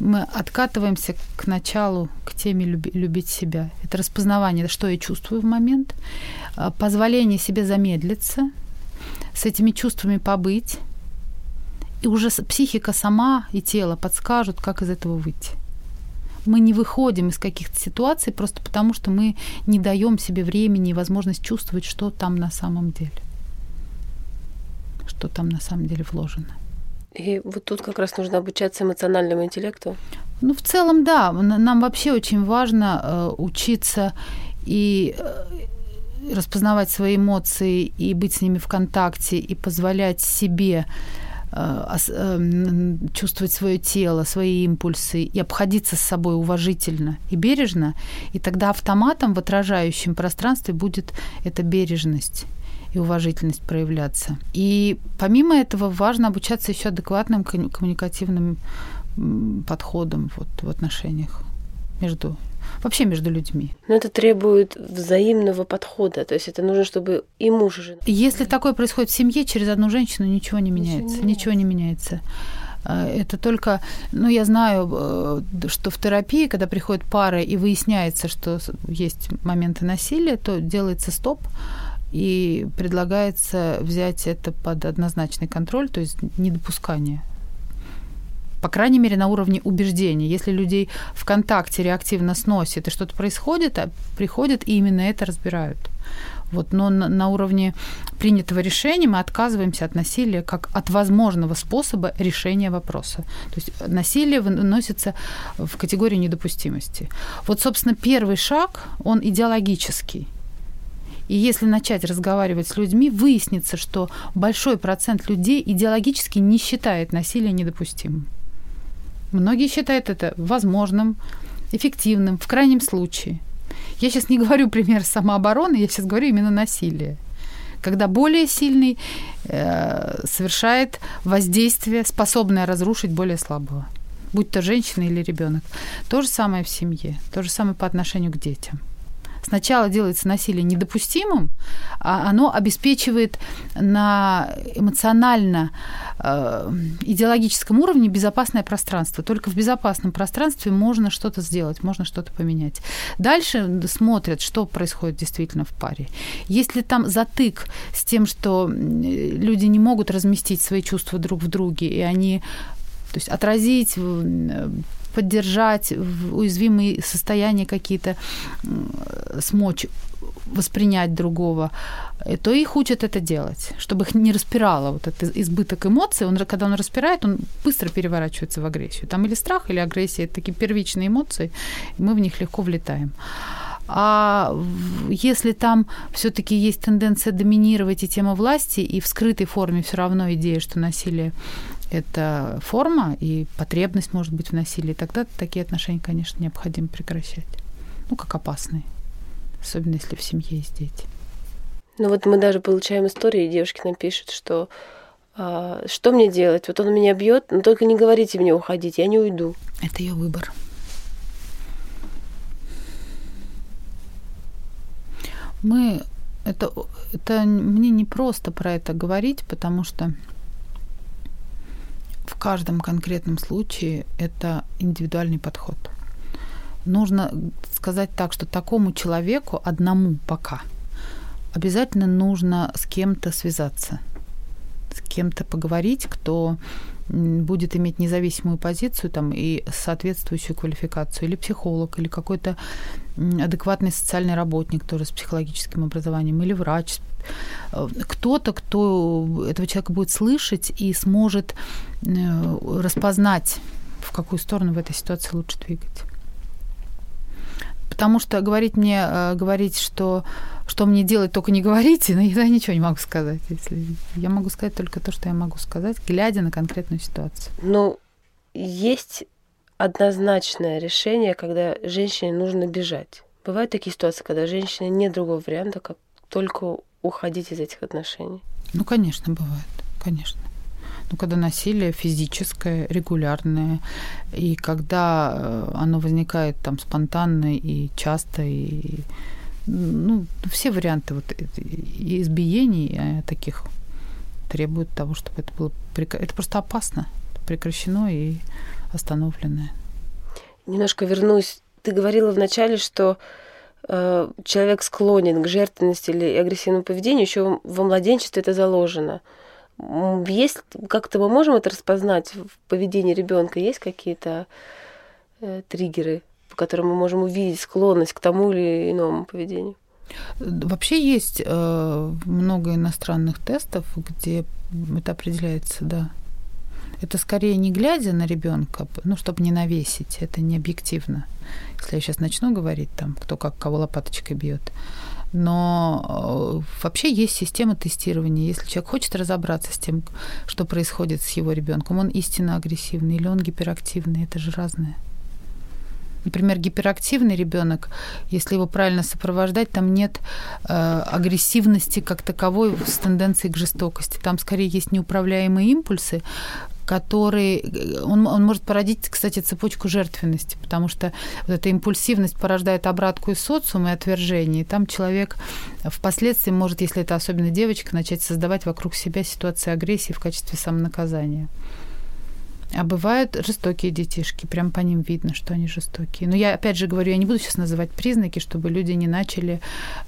мы откатываемся к началу, к теме любить себя. Это распознавание, что я чувствую в момент, а, позволение себе замедлиться – с этими чувствами побыть, и уже психика сама и тело подскажут, как из этого выйти. Мы не выходим из каких-то ситуаций просто потому, что мы не даем себе времени и возможность чувствовать, что там на самом деле. Что там на самом деле вложено. И вот тут как раз нужно обучаться эмоциональному интеллекту. Ну, в целом, да. Нам вообще очень важно э, учиться и э, распознавать свои эмоции и быть с ними в контакте и позволять себе э, э, чувствовать свое тело, свои импульсы и обходиться с собой уважительно и бережно, и тогда автоматом в отражающем пространстве будет эта бережность и уважительность проявляться. И помимо этого важно обучаться еще адекватным коммуникативным подходам вот, в отношениях между вообще между людьми. Но это требует взаимного подхода, то есть это нужно, чтобы и муж, и жена. Если такое происходит в семье, через одну женщину ничего не меняется, ничего не, ничего не меняется. А, это только, ну, я знаю, э, что в терапии, когда приходит пара и выясняется, что есть моменты насилия, то делается стоп, и предлагается взять это под однозначный контроль, то есть недопускание по крайней мере, на уровне убеждений. Если людей в контакте реактивно сносит и что-то происходит, а приходят и именно это разбирают. Вот, но на, на уровне принятого решения мы отказываемся от насилия как от возможного способа решения вопроса. То есть насилие выносится в категорию недопустимости. Вот, собственно, первый шаг, он идеологический. И если начать разговаривать с людьми, выяснится, что большой процент людей идеологически не считает насилие недопустимым. Многие считают это возможным, эффективным, в крайнем случае. Я сейчас не говорю пример самообороны, я сейчас говорю именно насилие. Когда более сильный э, совершает воздействие, способное разрушить более слабого, будь то женщина или ребенок. То же самое в семье, то же самое по отношению к детям сначала делается насилие недопустимым, а оно обеспечивает на эмоционально э, идеологическом уровне безопасное пространство. Только в безопасном пространстве можно что-то сделать, можно что-то поменять. Дальше смотрят, что происходит действительно в паре. Если там затык с тем, что люди не могут разместить свои чувства друг в друге, и они то есть отразить поддержать уязвимые состояния какие-то, смочь воспринять другого, э, то их учат это делать, чтобы их не распирало вот этот избыток эмоций. Он, когда он распирает, он быстро переворачивается в агрессию. Там или страх, или агрессия – это такие первичные эмоции, и мы в них легко влетаем. А если там все-таки есть тенденция доминировать и тема власти, и в скрытой форме все равно идея, что насилие это форма и потребность может быть в насилии, тогда такие отношения, конечно, необходимо прекращать. Ну, как опасные. Особенно если в семье есть дети. Ну вот мы даже получаем истории, девушки нам пишут, что а, что мне делать? Вот он меня бьет, но только не говорите мне уходить, я не уйду. Это ее выбор. Мы это, это мне не просто про это говорить, потому что каждом конкретном случае это индивидуальный подход. Нужно сказать так, что такому человеку одному пока обязательно нужно с кем-то связаться, с кем-то поговорить, кто будет иметь независимую позицию там, и соответствующую квалификацию, или психолог, или какой-то адекватный социальный работник тоже с психологическим образованием, или врач, кто-то, кто этого человека будет слышать и сможет э, распознать, в какую сторону в этой ситуации лучше двигать. Потому что говорить мне, э, говорить, что, что мне делать, только не говорите, но я ничего не могу сказать. Если... Я могу сказать только то, что я могу сказать, глядя на конкретную ситуацию. Ну, есть однозначное решение, когда женщине нужно бежать. Бывают такие ситуации, когда женщине нет другого варианта, как только уходить из этих отношений. Ну, конечно, бывает, конечно. Ну, когда насилие физическое, регулярное, и когда э, оно возникает там спонтанно и часто, и ну, все варианты вот избиений э, таких требуют того, чтобы это было... Это просто опасно, прекращено и остановленное. Немножко вернусь. Ты говорила вначале, что человек склонен к жертвенности или агрессивному поведению, еще во младенчестве это заложено. Есть как-то мы можем это распознать в поведении ребенка? Есть какие-то э, триггеры, по которым мы можем увидеть склонность к тому или иному поведению? Вообще есть э, много иностранных тестов, где это определяется, да. Это скорее не глядя на ребенка, ну, чтобы не навесить, это не объективно. Если я сейчас начну говорить, там, кто как кого лопаточкой бьет. Но э, вообще есть система тестирования. Если человек хочет разобраться с тем, что происходит с его ребенком, он истинно агрессивный или он гиперактивный, это же разное. Например, гиперактивный ребенок, если его правильно сопровождать, там нет э, агрессивности как таковой с тенденцией к жестокости. Там скорее есть неуправляемые импульсы, который он, он может породить, кстати, цепочку жертвенности, потому что вот эта импульсивность порождает обратку из социума и отвержение, и там человек впоследствии может, если это особенно девочка, начать создавать вокруг себя ситуации агрессии в качестве самонаказания. А бывают жестокие детишки, прям по ним видно, что они жестокие. Но я опять же говорю, я не буду сейчас называть признаки, чтобы люди не начали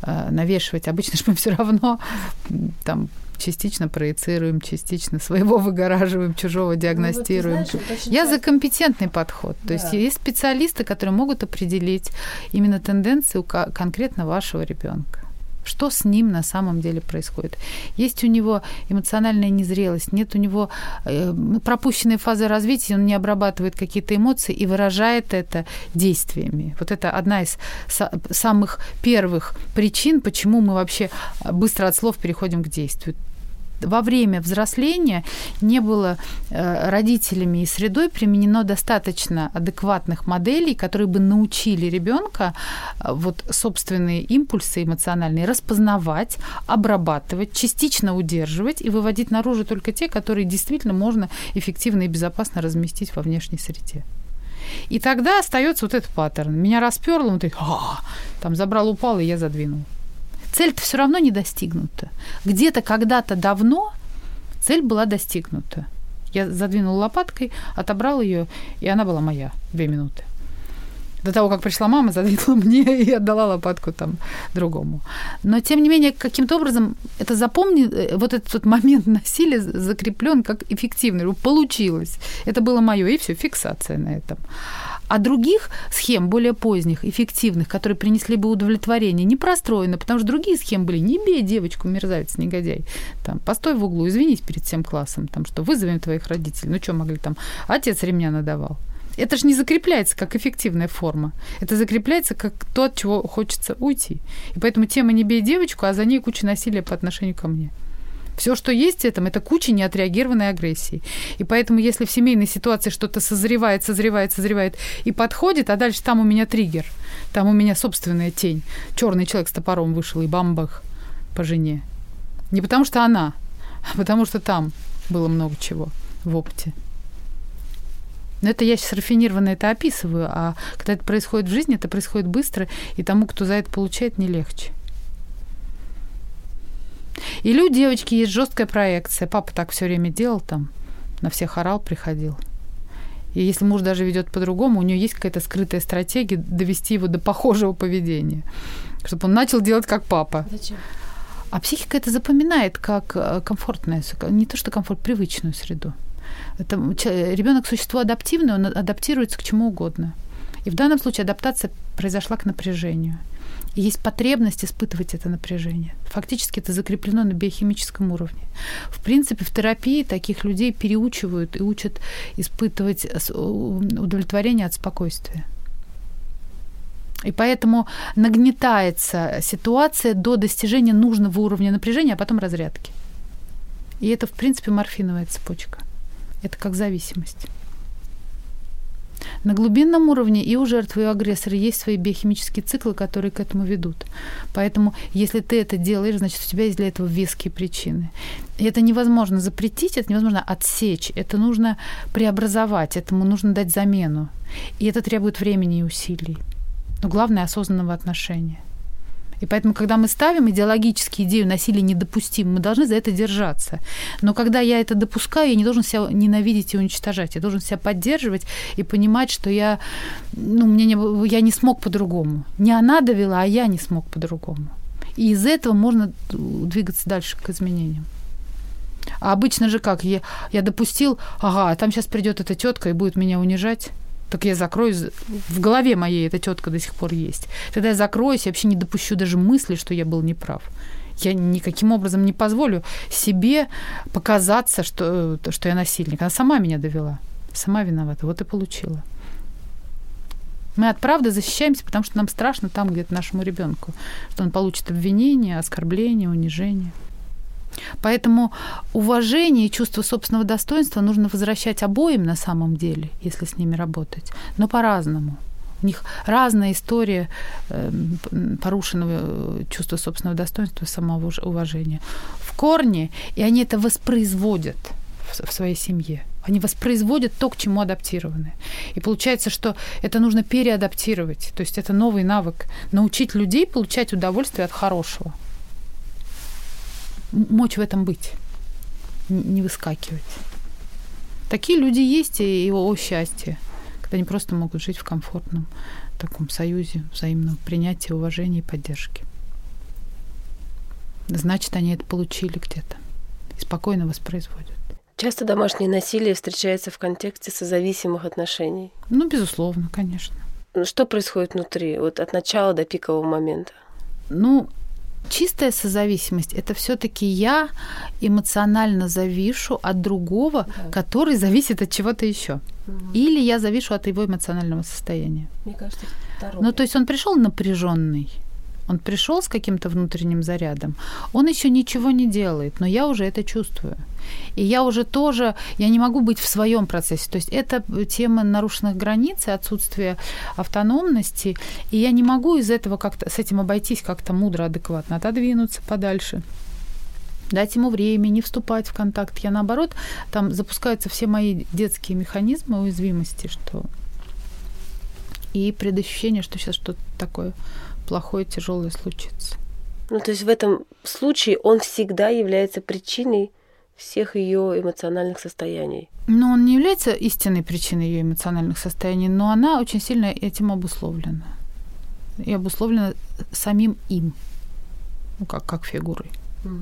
э, навешивать. Обычно же мы [laughs] все равно там частично проецируем, частично своего [laughs] выгораживаем, чужого диагностируем. Ну, вот, знаешь, Я за компетентный подход. Да. То есть есть специалисты, которые могут определить именно тенденции у конкретно вашего ребенка что с ним на самом деле происходит. Есть у него эмоциональная незрелость, нет у него э, пропущенные фазы развития, он не обрабатывает какие-то эмоции и выражает это действиями. Вот это одна из самых первых причин, почему мы вообще быстро от слов переходим к действию во время взросления не было э, родителями и средой применено достаточно адекватных моделей, которые бы научили ребенка э, вот собственные импульсы эмоциональные распознавать, обрабатывать, частично удерживать и выводить наружу только те, которые действительно можно эффективно и безопасно разместить во внешней среде. И тогда остается вот этот паттерн. Меня расперло, вот это, там забрал, упал, и я задвинул цель-то все равно не достигнута. Где-то когда-то давно цель была достигнута. Я задвинула лопаткой, отобрал ее, и она была моя. Две минуты. До того, как пришла мама, задвинула [laughs] мне и отдала лопатку там другому. Но, тем не менее, каким-то образом это запомни, э, вот этот вот момент насилия закреплен как эффективный. Получилось. Это было мое, и все, фиксация на этом. А других схем, более поздних, эффективных, которые принесли бы удовлетворение, не простроено, потому что другие схемы были «не бей девочку, мерзавец, негодяй». Там, постой в углу, извинись перед всем классом, там, что вызовем твоих родителей. Ну, что могли там? Отец ремня надавал. Это же не закрепляется как эффективная форма. Это закрепляется как то, от чего хочется уйти. И поэтому тема «не бей девочку», а за ней куча насилия по отношению ко мне. Все, что есть в этом, это куча неотреагированной агрессии. И поэтому, если в семейной ситуации что-то созревает, созревает, созревает и подходит, а дальше там у меня триггер, там у меня собственная тень. Черный человек с топором вышел и бамбах по жене. Не потому что она, а потому что там было много чего в опыте. Но это я сейчас рафинированно это описываю, а когда это происходит в жизни, это происходит быстро, и тому, кто за это получает, не легче. Или у девочки есть жесткая проекция. Папа так все время делал там, на всех орал, приходил. И если муж даже ведет по-другому, у нее есть какая-то скрытая стратегия довести его до похожего поведения, чтобы он начал делать как папа. Зачем? А психика это запоминает как э, комфортное, не то что комфорт, привычную среду. Это, ребенок существо адаптивное, он адаптируется к чему угодно. И в данном случае адаптация произошла к напряжению. Есть потребность испытывать это напряжение. Фактически это закреплено на биохимическом уровне. В принципе, в терапии таких людей переучивают и учат испытывать удовлетворение от спокойствия. И поэтому нагнетается ситуация до достижения нужного уровня напряжения, а потом разрядки. И это, в принципе, морфиновая цепочка. Это как зависимость. На глубинном уровне и у жертвы, и у агрессора есть свои биохимические циклы, которые к этому ведут. Поэтому, если ты это делаешь, значит, у тебя есть для этого веские причины. И это невозможно запретить, это невозможно отсечь, это нужно преобразовать, этому нужно дать замену. И это требует времени и усилий. Но главное – осознанного отношения. И поэтому, когда мы ставим идеологически идею насилия недопустим, мы должны за это держаться. Но когда я это допускаю, я не должен себя ненавидеть и уничтожать. Я должен себя поддерживать и понимать, что я, ну, мне не, я не смог по-другому. Не она довела, а я не смог по-другому. И из этого можно двигаться дальше к изменениям. А обычно же как? Я, я допустил, ага, там сейчас придет эта тетка и будет меня унижать так я закроюсь. В голове моей эта тетка до сих пор есть. Тогда я закроюсь, я вообще не допущу даже мысли, что я был неправ. Я никаким образом не позволю себе показаться, что, что я насильник. Она сама меня довела. Сама виновата. Вот и получила. Мы от правды защищаемся, потому что нам страшно там где-то нашему ребенку, что он получит обвинение, оскорбление, унижение. Поэтому уважение и чувство собственного достоинства нужно возвращать обоим на самом деле, если с ними работать, но по-разному. У них разная история эм, порушенного э, чувства собственного достоинства и самоуважения. В корне, и они это воспроизводят в своей семье. Они воспроизводят то, к чему адаптированы. И получается, что это нужно переадаптировать. То есть это новый навык. Научить людей получать удовольствие от хорошего – мочь в этом быть, не выскакивать. Такие люди есть, и о счастье, когда они просто могут жить в комфортном таком союзе взаимного принятия, уважения и поддержки. Значит, они это получили где-то и спокойно воспроизводят. Часто домашнее насилие встречается в контексте созависимых отношений. Ну, безусловно, конечно. Что происходит внутри, вот от начала до пикового момента? Ну, чистая созависимость это все-таки я эмоционально завишу от другого, да. который зависит от чего-то еще. Угу. Или я завишу от его эмоционального состояния. Мне кажется, второе. Ну, то есть он пришел напряженный, он пришел с каким-то внутренним зарядом, он еще ничего не делает, но я уже это чувствую. И я уже тоже, я не могу быть в своем процессе. То есть это тема нарушенных границ и отсутствия автономности. И я не могу из этого как-то, с этим обойтись как-то мудро, адекватно, отодвинуться подальше дать ему время, не вступать в контакт. Я наоборот, там запускаются все мои детские механизмы уязвимости, что и предощущение, что сейчас что-то такое плохое, тяжелое случится. Ну, то есть в этом случае он всегда является причиной всех ее эмоциональных состояний. Но он не является истинной причиной ее эмоциональных состояний, но она очень сильно этим обусловлена. И обусловлена самим им, ну, как, как фигурой. Угу.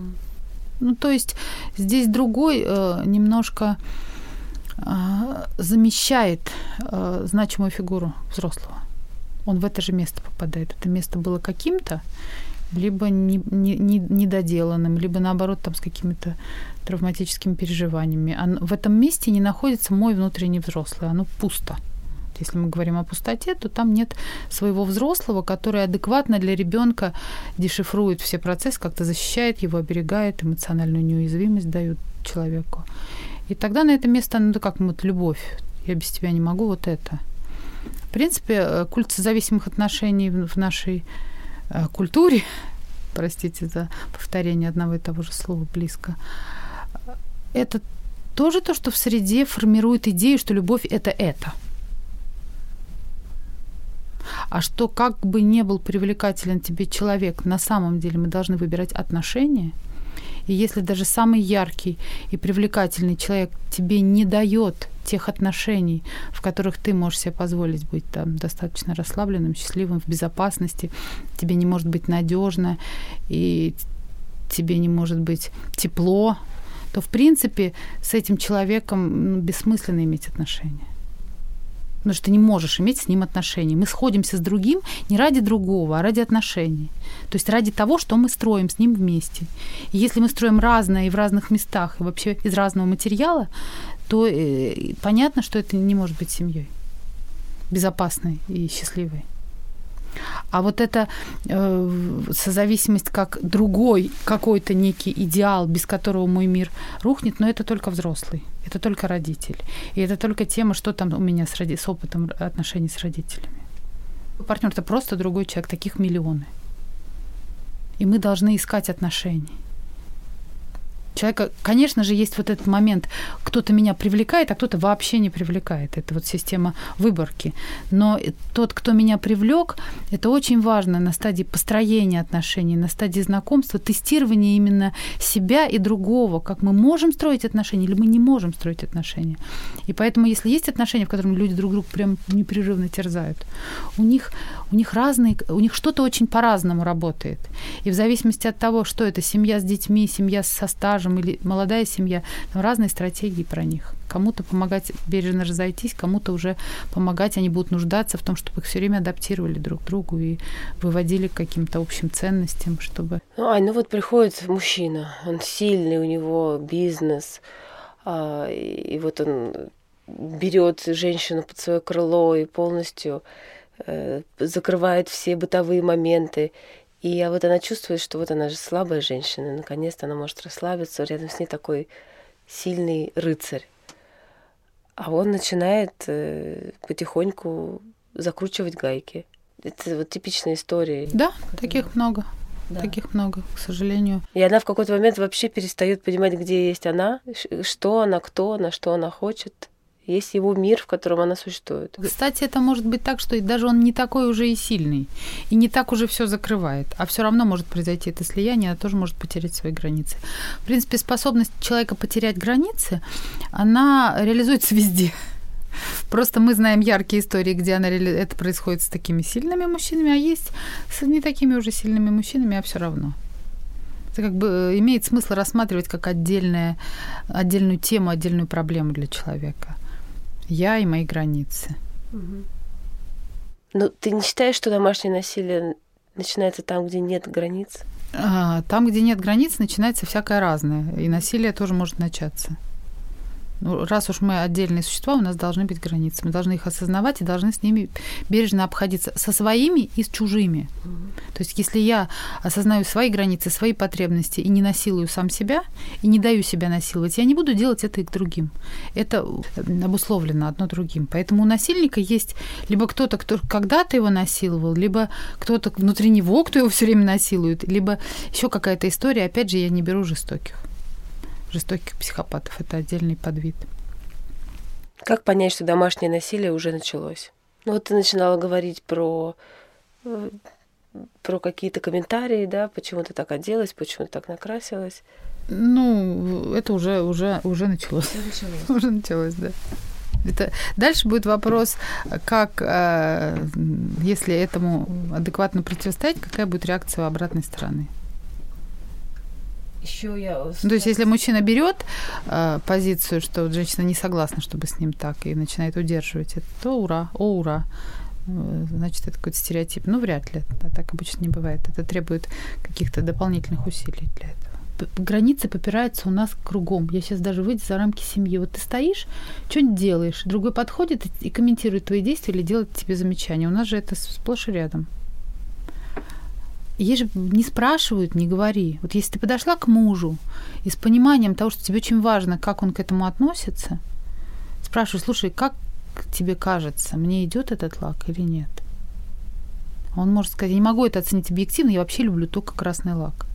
Ну, то есть здесь другой э, немножко э, замещает э, значимую фигуру взрослого. Он в это же место попадает. Это место было каким-то, либо не, не, не, недоделанным, либо наоборот там с какими-то травматическими переживаниями. А в этом месте не находится мой внутренний взрослый, оно пусто. Если мы говорим о пустоте, то там нет своего взрослого, который адекватно для ребенка дешифрует все процессы, как-то защищает его, оберегает, эмоциональную неуязвимость дают человеку. И тогда на это место, ну, как вот любовь. Я без тебя не могу, вот это. Принципе, э, культ зависимых отношений в нашей э, культуре, [laughs] простите за повторение одного и того же слова близко, это тоже то, что в среде формирует идею, что любовь это это. А что как бы не был привлекателен тебе человек, на самом деле мы должны выбирать отношения. И если даже самый яркий и привлекательный человек тебе не дает тех отношений, в которых ты можешь себе позволить быть там достаточно расслабленным, счастливым, в безопасности, тебе не может быть надежно, и тебе не может быть тепло, то, в принципе, с этим человеком ну, бессмысленно иметь отношения. Потому что ты не можешь иметь с ним отношения. Мы сходимся с другим не ради другого, а ради отношений. То есть ради того, что мы строим с ним вместе. И если мы строим разное и в разных местах, и вообще из разного материала, то э, понятно, что это не может быть семьей безопасной и счастливой. А вот эта э, созависимость как другой какой-то некий идеал, без которого мой мир рухнет, но это только взрослый, это только родитель. И это только тема, что там у меня с, роди- с опытом отношений с родителями. Партнер это просто другой человек, таких миллионы. И мы должны искать отношения человека, конечно же, есть вот этот момент, кто-то меня привлекает, а кто-то вообще не привлекает. Это вот система выборки. Но тот, кто меня привлек, это очень важно на стадии построения отношений, на стадии знакомства, тестирования именно себя и другого, как мы можем строить отношения или мы не можем строить отношения. И поэтому, если есть отношения, в которых люди друг друга прям непрерывно терзают, у них, у них разные, у них что-то очень по-разному работает. И в зависимости от того, что это семья с детьми, семья со стажем, скажем, или молодая семья, там разные стратегии про них. Кому-то помогать бережно разойтись, кому-то уже помогать, они будут нуждаться в том, чтобы их все время адаптировали друг к другу и выводили к каким-то общим ценностям, чтобы... Ну, Ань, ну вот приходит мужчина, он сильный, у него бизнес, а, и вот он берет женщину под свое крыло и полностью э, закрывает все бытовые моменты и вот она чувствует, что вот она же слабая женщина, наконец-то она может расслабиться, рядом с ней такой сильный рыцарь. А он начинает э, потихоньку закручивать гайки. Это вот типичная история. Да, таких много. Да. Таких много, к сожалению. И она в какой-то момент вообще перестает понимать, где есть она, что она, кто она, что она хочет есть его мир, в котором она существует. Кстати, это может быть так, что даже он не такой уже и сильный, и не так уже все закрывает, а все равно может произойти это слияние, она тоже может потерять свои границы. В принципе, способность человека потерять границы, она реализуется везде. Просто мы знаем яркие истории, где она, это происходит с такими сильными мужчинами, а есть с не такими уже сильными мужчинами, а все равно. Это как бы э, имеет смысл рассматривать как отдельная, отдельную тему, отдельную проблему для человека я и мои границы. Ну, ты не считаешь, что домашнее насилие начинается там, где нет границ? А, там, где нет границ, начинается всякое разное. И насилие тоже может начаться. Ну, раз уж мы отдельные существа, у нас должны быть границы. Мы должны их осознавать и должны с ними бережно обходиться. Со своими и с чужими. То есть если я осознаю свои границы, свои потребности и не насилую сам себя, и не даю себя насиловать, я не буду делать это и к другим. Это обусловлено одно другим. Поэтому у насильника есть либо кто-то, кто когда-то его насиловал, либо кто-то внутри него, кто его все время насилует, либо еще какая-то история. Опять же, я не беру жестоких жестоких психопатов. Это отдельный подвид. Как понять, что домашнее насилие уже началось? Ну вот ты начинала говорить про э, про какие-то комментарии, да, почему ты так оделась, почему ты так накрасилась. Ну, это уже, уже, уже началось. Уже началось. [laughs] уже началось, да. Это... Дальше будет вопрос, как, э, если этому адекватно противостоять, какая будет реакция обратной стороны еще я... Ну, то есть, если мужчина берет э, позицию, что вот женщина не согласна, чтобы с ним так, и начинает удерживать это, то ура, о, ура. Э, значит, это какой-то стереотип. Ну, вряд ли. А так обычно не бывает. Это требует каких-то дополнительных усилий для этого. Границы попираются у нас кругом. Я сейчас даже выйду за рамки семьи. Вот ты стоишь, что-нибудь делаешь, другой подходит и комментирует твои действия или делает тебе замечания. У нас же это сплошь и рядом. Ей же не спрашивают, не говори. Вот если ты подошла к мужу и с пониманием того, что тебе очень важно, как он к этому относится, спрашиваешь, слушай, как тебе кажется, мне идет этот лак или нет? Он может сказать, я не могу это оценить объективно, я вообще люблю только красный лак.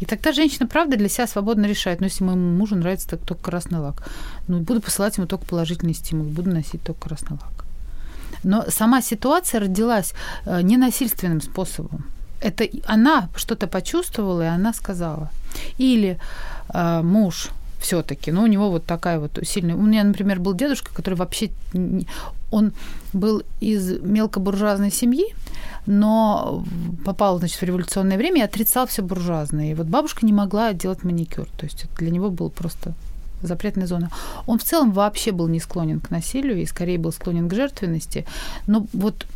И тогда женщина, правда, для себя свободно решает, ну, если моему мужу нравится так, только красный лак, ну, буду посылать ему только положительный стимул, буду носить только красный лак. Но сама ситуация родилась э, ненасильственным способом это она что-то почувствовала, и она сказала. Или э, муж все-таки, ну, у него вот такая вот сильная... У меня, например, был дедушка, который вообще... Он был из мелкобуржуазной семьи, но попал, значит, в революционное время и отрицал все буржуазное. И вот бабушка не могла делать маникюр. То есть это для него был просто запретная зона. Он в целом вообще был не склонен к насилию и скорее был склонен к жертвенности. Но вот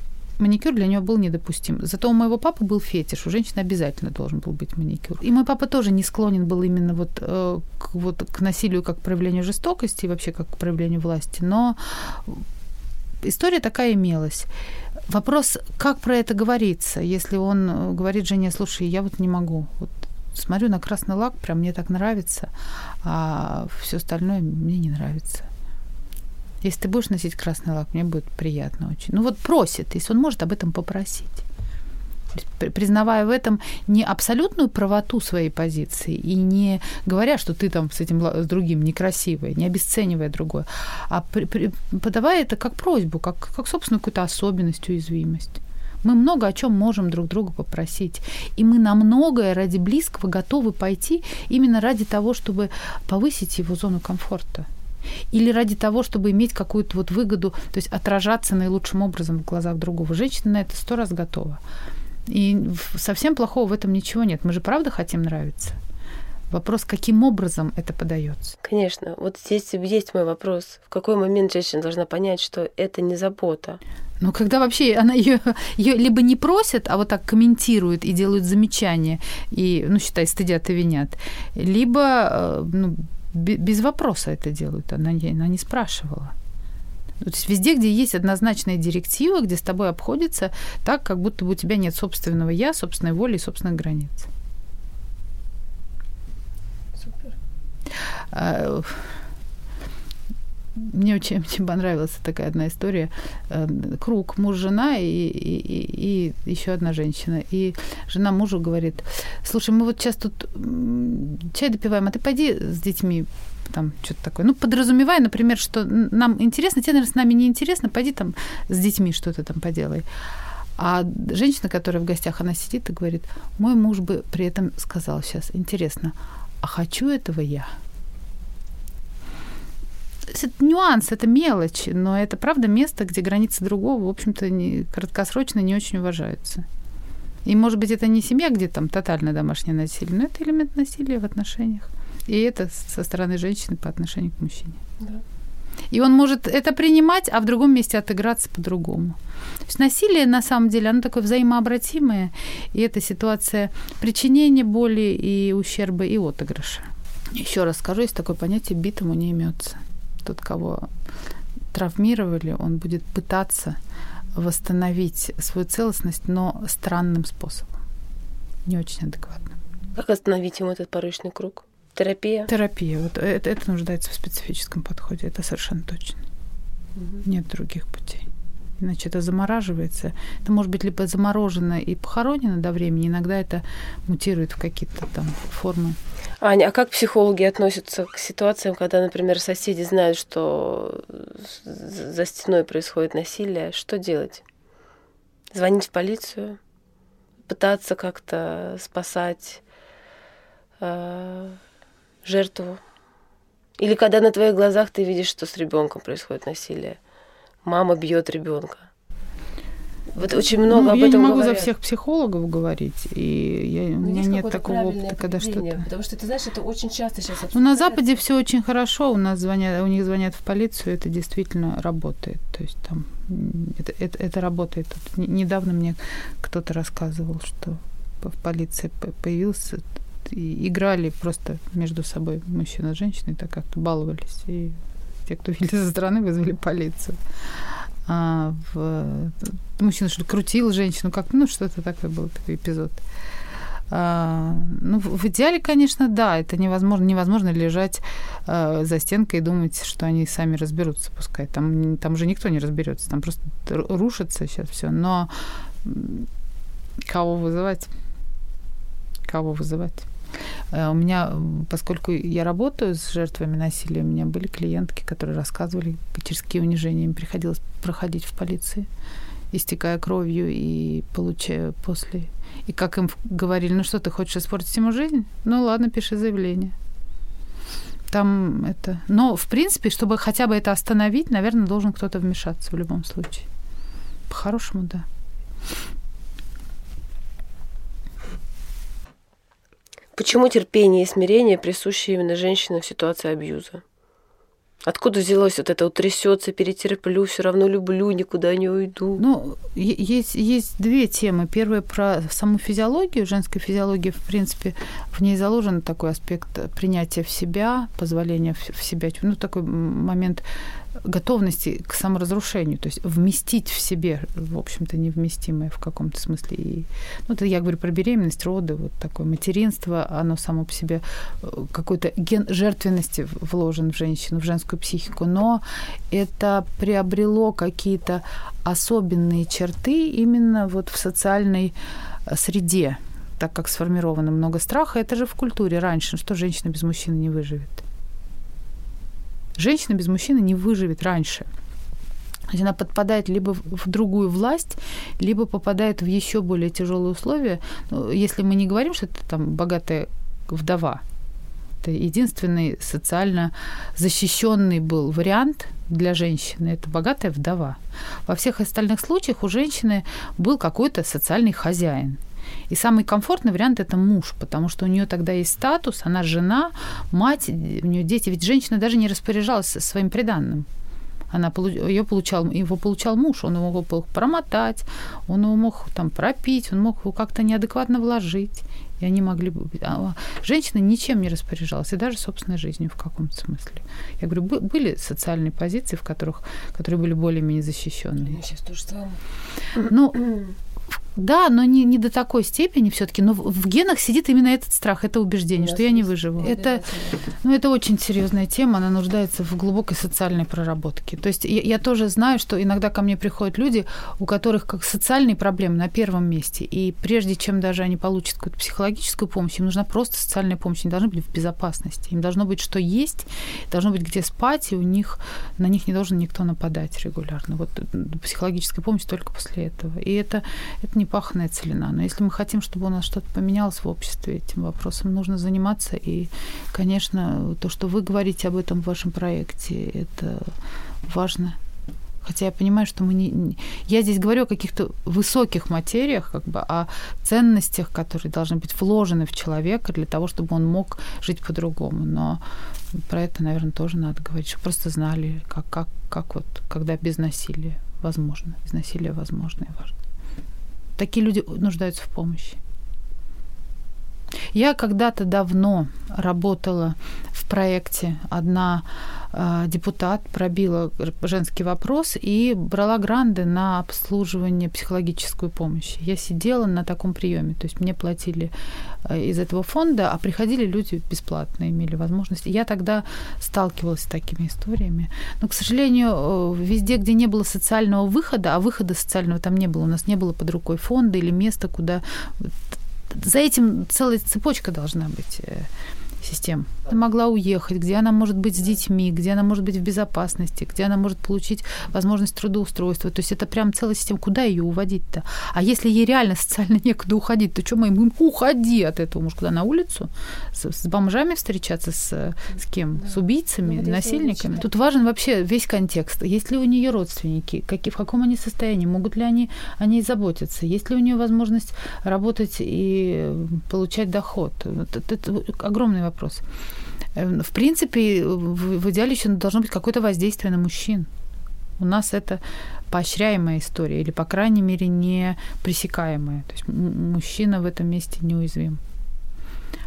маникюр для него был недопустим. Зато у моего папы был фетиш, у женщины обязательно должен был быть маникюр. И мой папа тоже не склонен был именно вот э, к, вот к насилию как проявлению жестокости и вообще как проявлению власти, но история такая имелась. Вопрос, как про это говорится, если он э, говорит жене, слушай, я вот не могу, вот смотрю на красный лак, прям мне так нравится, а все остальное мне не нравится. Если ты будешь носить красный лак, мне будет приятно очень. Ну вот просит, если он может об этом попросить признавая в этом не абсолютную правоту своей позиции и не говоря, что ты там с этим с другим некрасивая, не обесценивая другое, а при, при, подавая это как просьбу, как, как собственную какую-то особенность, уязвимость. Мы много о чем можем друг друга попросить. И мы на многое ради близкого готовы пойти именно ради того, чтобы повысить его зону комфорта. Или ради того, чтобы иметь какую-то вот выгоду, то есть отражаться наилучшим образом в глазах другого. Женщина на это сто раз готова. И совсем плохого в этом ничего нет. Мы же правда хотим нравиться. Вопрос, каким образом это подается? Конечно. Вот здесь есть мой вопрос. В какой момент женщина должна понять, что это не забота? Ну, когда вообще она ее, ее либо не просит, а вот так комментирует и делают замечания, и, ну, считай, стыдят и винят, либо э, ну, без вопроса это делают, она, она не спрашивала. То есть везде, где есть однозначная директива, где с тобой обходится так, как будто бы у тебя нет собственного я, собственной воли и собственных границ. Супер. Мне очень, [laughs] очень понравилась такая одна история. Э, круг муж, жена и, и, и, и еще одна женщина. И жена мужу говорит, слушай, мы вот сейчас тут чай допиваем, а ты пойди с детьми там что-то такое. Ну, подразумевая, например, что нам интересно, тебе, наверное, с нами не интересно, пойди там с детьми что-то там поделай. А женщина, которая в гостях, она сидит и говорит, мой муж бы при этом сказал сейчас, интересно, а хочу этого я? Это нюанс, это мелочь, но это правда место, где границы другого, в общем-то, не, краткосрочно не очень уважаются. И, может быть, это не семья, где там тотальное домашнее насилие, но это элемент насилия в отношениях. И это со стороны женщины по отношению к мужчине. Да. И он может это принимать, а в другом месте отыграться по-другому. То есть насилие, на самом деле, оно такое взаимообратимое, и это ситуация причинения боли и ущерба и отыгрыша. Еще раз скажу, есть такое понятие «битому не имется». Тот, кого травмировали, он будет пытаться восстановить свою целостность, но странным способом. Не очень адекватно. Как остановить ему этот порочный круг? Терапия? Терапия. Вот это, это нуждается в специфическом подходе, это совершенно точно. Угу. Нет других путей. Иначе это замораживается. Это может быть либо заморожено и похоронено до времени, иногда это мутирует в какие-то там формы. Аня, а как психологи относятся к ситуациям, когда, например, соседи знают, что за стеной происходит насилие? Что делать? Звонить в полицию? Пытаться как-то спасать? Э, жертву. Или когда на твоих глазах ты видишь, что с ребенком происходит насилие. Мама бьет ребенка. Вот очень много ну, об я этом не могу говорят. за всех психологов говорить, и я, у ну, меня нет такого опыта, когда что-то. Потому что ты знаешь, это очень часто сейчас. Ну на Западе все очень хорошо, у нас звонят, у них звонят в полицию, это действительно работает, то есть там это, это, это работает. Тут недавно мне кто-то рассказывал, что в полиции появился и играли просто между собой мужчина и женщина, и так как-то баловались. И те, кто [laughs] видели со стороны, вызвали полицию. А в... Мужчина что-то крутил женщину, как ну что-то такое был такой эпизод. А, ну, в идеале, конечно, да, это невозможно, невозможно лежать а, за стенкой и думать, что они сами разберутся, пускай. Там, там уже никто не разберется, там просто рушится сейчас все. Но кого вызывать? Кого вызывать? Э, у меня, поскольку я работаю с жертвами насилия, у меня были клиентки, которые рассказывали, через какие унижения им приходилось проходить в полиции, истекая кровью и получая после. И как им говорили, ну что, ты хочешь испортить ему жизнь? Ну ладно, пиши заявление. Там это... Но, в принципе, чтобы хотя бы это остановить, наверное, должен кто-то вмешаться в любом случае. По-хорошему, да. Почему терпение и смирение присущи именно женщинам в ситуации абьюза? Откуда взялось вот это утрясется, перетерплю, все равно люблю, никуда не уйду? Ну, есть, есть две темы. Первая про саму физиологию, женской физиологии, в принципе, в ней заложен такой аспект принятия в себя, позволения в себя, ну, такой момент готовности к саморазрушению, то есть вместить в себе, в общем-то, невместимое в каком-то смысле. И, ну, это я говорю про беременность, роды, вот такое материнство, оно само по себе э, какой-то ген жертвенности вложен в женщину, в женскую психику, но это приобрело какие-то особенные черты именно вот в социальной э, среде, так как сформировано много страха. Это же в культуре раньше, что женщина без мужчины не выживет. Женщина без мужчины не выживет раньше. Она подпадает либо в другую власть, либо попадает в еще более тяжелые условия. Ну, если мы не говорим, что это там богатая вдова, это единственный социально защищенный был вариант для женщины. Это богатая вдова. Во всех остальных случаях у женщины был какой-то социальный хозяин. И самый комфортный вариант это муж, потому что у нее тогда есть статус, она жена, мать, у нее дети. Ведь женщина даже не распоряжалась своим приданным. Она ее получал, его получал муж, он его мог промотать, он его мог там пропить, он мог его как-то неадекватно вложить. И они могли бы... А женщина ничем не распоряжалась, и даже собственной жизнью в каком-то смысле. Я говорю, были социальные позиции, в которых, которые были более-менее защищенные. Сейчас то же самое. Ну, [clears throat] да, но не, не до такой степени все-таки. Но в, генах сидит именно этот страх, это убеждение, что я не выживу. Это, ну, это очень серьезная тема, она нуждается в глубокой социальной проработке. То есть я, я тоже знаю, что иногда ко мне приходят люди, у которых как социальные проблемы на первом месте. И прежде чем даже они получат какую-то психологическую помощь, им нужна просто социальная помощь. Они должны быть в безопасности. Им должно быть что есть, должно быть где спать, и у них на них не должен никто нападать регулярно. Вот психологическая помощь только после этого. И это, это не паханная целина. Но если мы хотим, чтобы у нас что-то поменялось в обществе, этим вопросом нужно заниматься. И, конечно, то, что вы говорите об этом в вашем проекте, это важно. Хотя я понимаю, что мы не... Я здесь говорю о каких-то высоких материях, как бы о ценностях, которые должны быть вложены в человека для того, чтобы он мог жить по-другому. Но про это, наверное, тоже надо говорить, чтобы просто знали, как, как, как вот, когда без насилия возможно. Без насилия возможно и важно. Такие люди нуждаются в помощи. Я когда-то давно работала в проекте «Одна э, депутат пробила женский вопрос и брала гранды на обслуживание психологическую помощь. Я сидела на таком приеме, то есть мне платили э, из этого фонда, а приходили люди бесплатно, имели возможность. Я тогда сталкивалась с такими историями. Но, к сожалению, э, везде, где не было социального выхода, а выхода социального там не было, у нас не было под рукой фонда или места, куда за этим целая цепочка должна быть э, систем. Она могла уехать, где она может быть с детьми, где она может быть в безопасности, где она может получить возможность трудоустройства. То есть это прям целая система. Куда ее уводить-то? А если ей реально социально [laughs] некуда уходить, то что мы им уходи от этого? Может, куда на улицу? С, с бомжами встречаться? С, с кем? Да. С убийцами, ну, насильниками? Тут важен вообще весь контекст. Есть ли у нее родственники? Как, в каком они состоянии? Могут ли они о ней заботиться? Есть ли у нее возможность работать и получать доход? Это, это огромный вопрос. Эм, в принципе, в идеале еще должно быть какое-то воздействие на мужчин. У нас это поощряемая история, или, по крайней мере, не пресекаемая. То есть мужчина в этом месте неуязвим.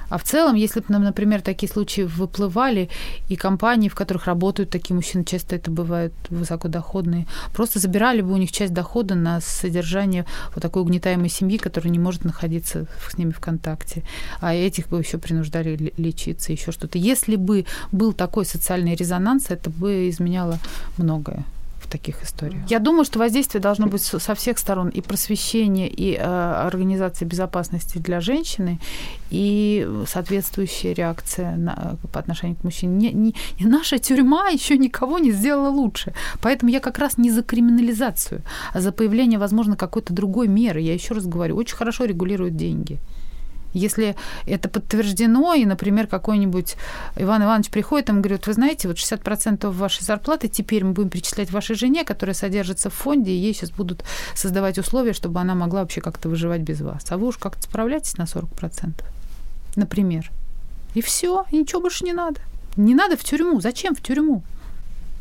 А в целом, если бы например, такие случаи выплывали, и компании, в которых работают такие мужчины, часто это бывают высокодоходные, просто забирали бы у них часть дохода на содержание вот такой угнетаемой семьи, которая не может находиться с ними в контакте. А этих бы еще принуждали лечиться, еще что-то. Если бы был такой социальный резонанс, это бы изменяло многое в таких историях. Я думаю, что воздействие должно быть со всех сторон и просвещение, и э, организация безопасности для женщины, и соответствующая реакция на, по отношению к мужчине. Не, не, не наша тюрьма еще никого не сделала лучше. Поэтому я как раз не за криминализацию, а за появление, возможно, какой-то другой меры. Я еще раз говорю, очень хорошо регулируют деньги. Если это подтверждено, и, например, какой-нибудь Иван Иванович приходит и говорит, вы знаете, вот 60% вашей зарплаты теперь мы будем перечислять вашей жене, которая содержится в фонде, и ей сейчас будут создавать условия, чтобы она могла вообще как-то выживать без вас. А вы уж как-то справляетесь на 40%, например. И все, и ничего больше не надо. Не надо в тюрьму. Зачем в тюрьму?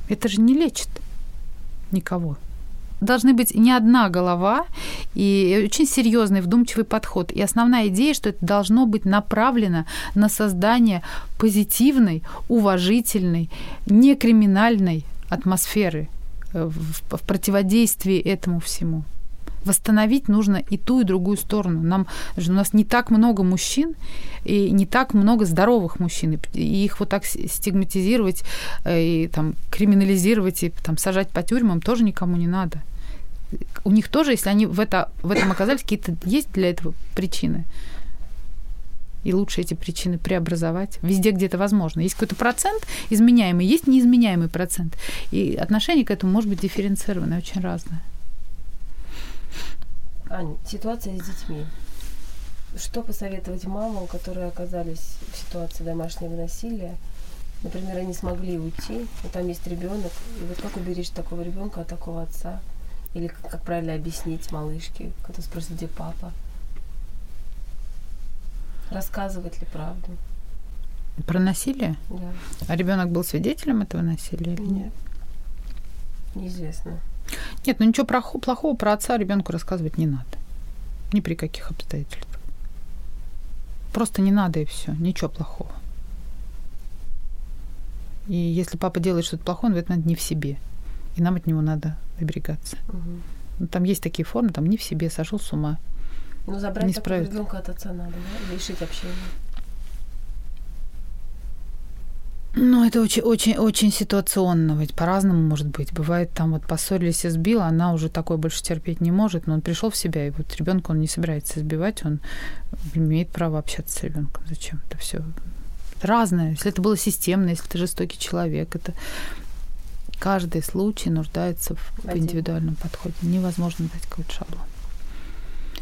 Это же не лечит никого должны быть не одна голова и очень серьезный, вдумчивый подход. И основная идея, что это должно быть направлено на создание позитивной, уважительной, некриминальной атмосферы, э, в, в противодействии этому всему. Восстановить нужно и ту, и другую сторону. Нам, у нас не так много мужчин, и не так много здоровых мужчин. И их вот так стигматизировать, э, и там, криминализировать, и там, сажать по тюрьмам тоже никому не надо. У них тоже, если они в, это, в этом оказались, какие-то есть для этого причины и лучше эти причины преобразовать везде, где это возможно. Есть какой-то процент изменяемый, есть неизменяемый процент. И отношение к этому может быть дифференцированное, очень разное. Ань, ситуация с детьми. Что посоветовать мамам, которые оказались в ситуации домашнего насилия? Например, они смогли уйти, и там есть ребенок. И вот как уберечь такого ребенка от такого отца? Или как, как правильно объяснить малышке, когда спросит, где папа? Рассказывать ли правду? Про насилие? Да. А ребенок был свидетелем этого насилия? Нет. Неизвестно. Нет, ну ничего плохого про отца ребенку рассказывать не надо. Ни при каких обстоятельствах. Просто не надо и все. Ничего плохого. И если папа делает что-то плохое, он этот момент не в себе. И нам от него надо оберегаться. Угу. Там есть такие формы, там не в себе, сошел с ума. Ну, забрать не такого ребенка от отца надо, да? Лишить общения. Ну, это очень, очень, очень ситуационно, ведь по-разному может быть. Бывает, там вот поссорились и сбил, она уже такое больше терпеть не может, но он пришел в себя, и вот ребенка он не собирается избивать, он имеет право общаться с ребенком. Зачем это все? разное. Если это было системно, если ты жестокий человек, это каждый случай нуждается в Один. индивидуальном подходе. Невозможно дать какой-то шаблон.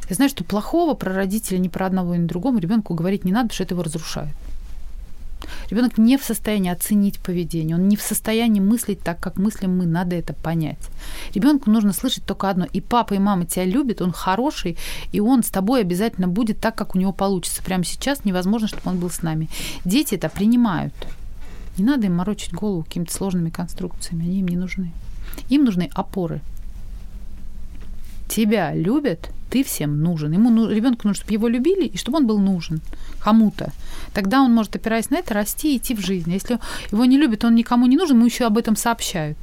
Я знаю, что плохого про родителя ни про одного, ни другому ребенку говорить не надо, потому что это его разрушает. Ребенок не в состоянии оценить поведение, он не в состоянии мыслить так, как мыслим мы, надо это понять. Ребенку нужно слышать только одно. И папа, и мама тебя любят, он хороший, и он с тобой обязательно будет так, как у него получится. Прямо сейчас невозможно, чтобы он был с нами. Дети это принимают. Не надо им морочить голову какими-то сложными конструкциями, они им не нужны. Им нужны опоры. Тебя любят – ты всем нужен. Ему ну, ребенку нужно, чтобы его любили и чтобы он был нужен кому-то. Тогда он может, опираясь на это, расти и идти в жизнь. Если его не любят, он никому не нужен, ему еще об этом сообщают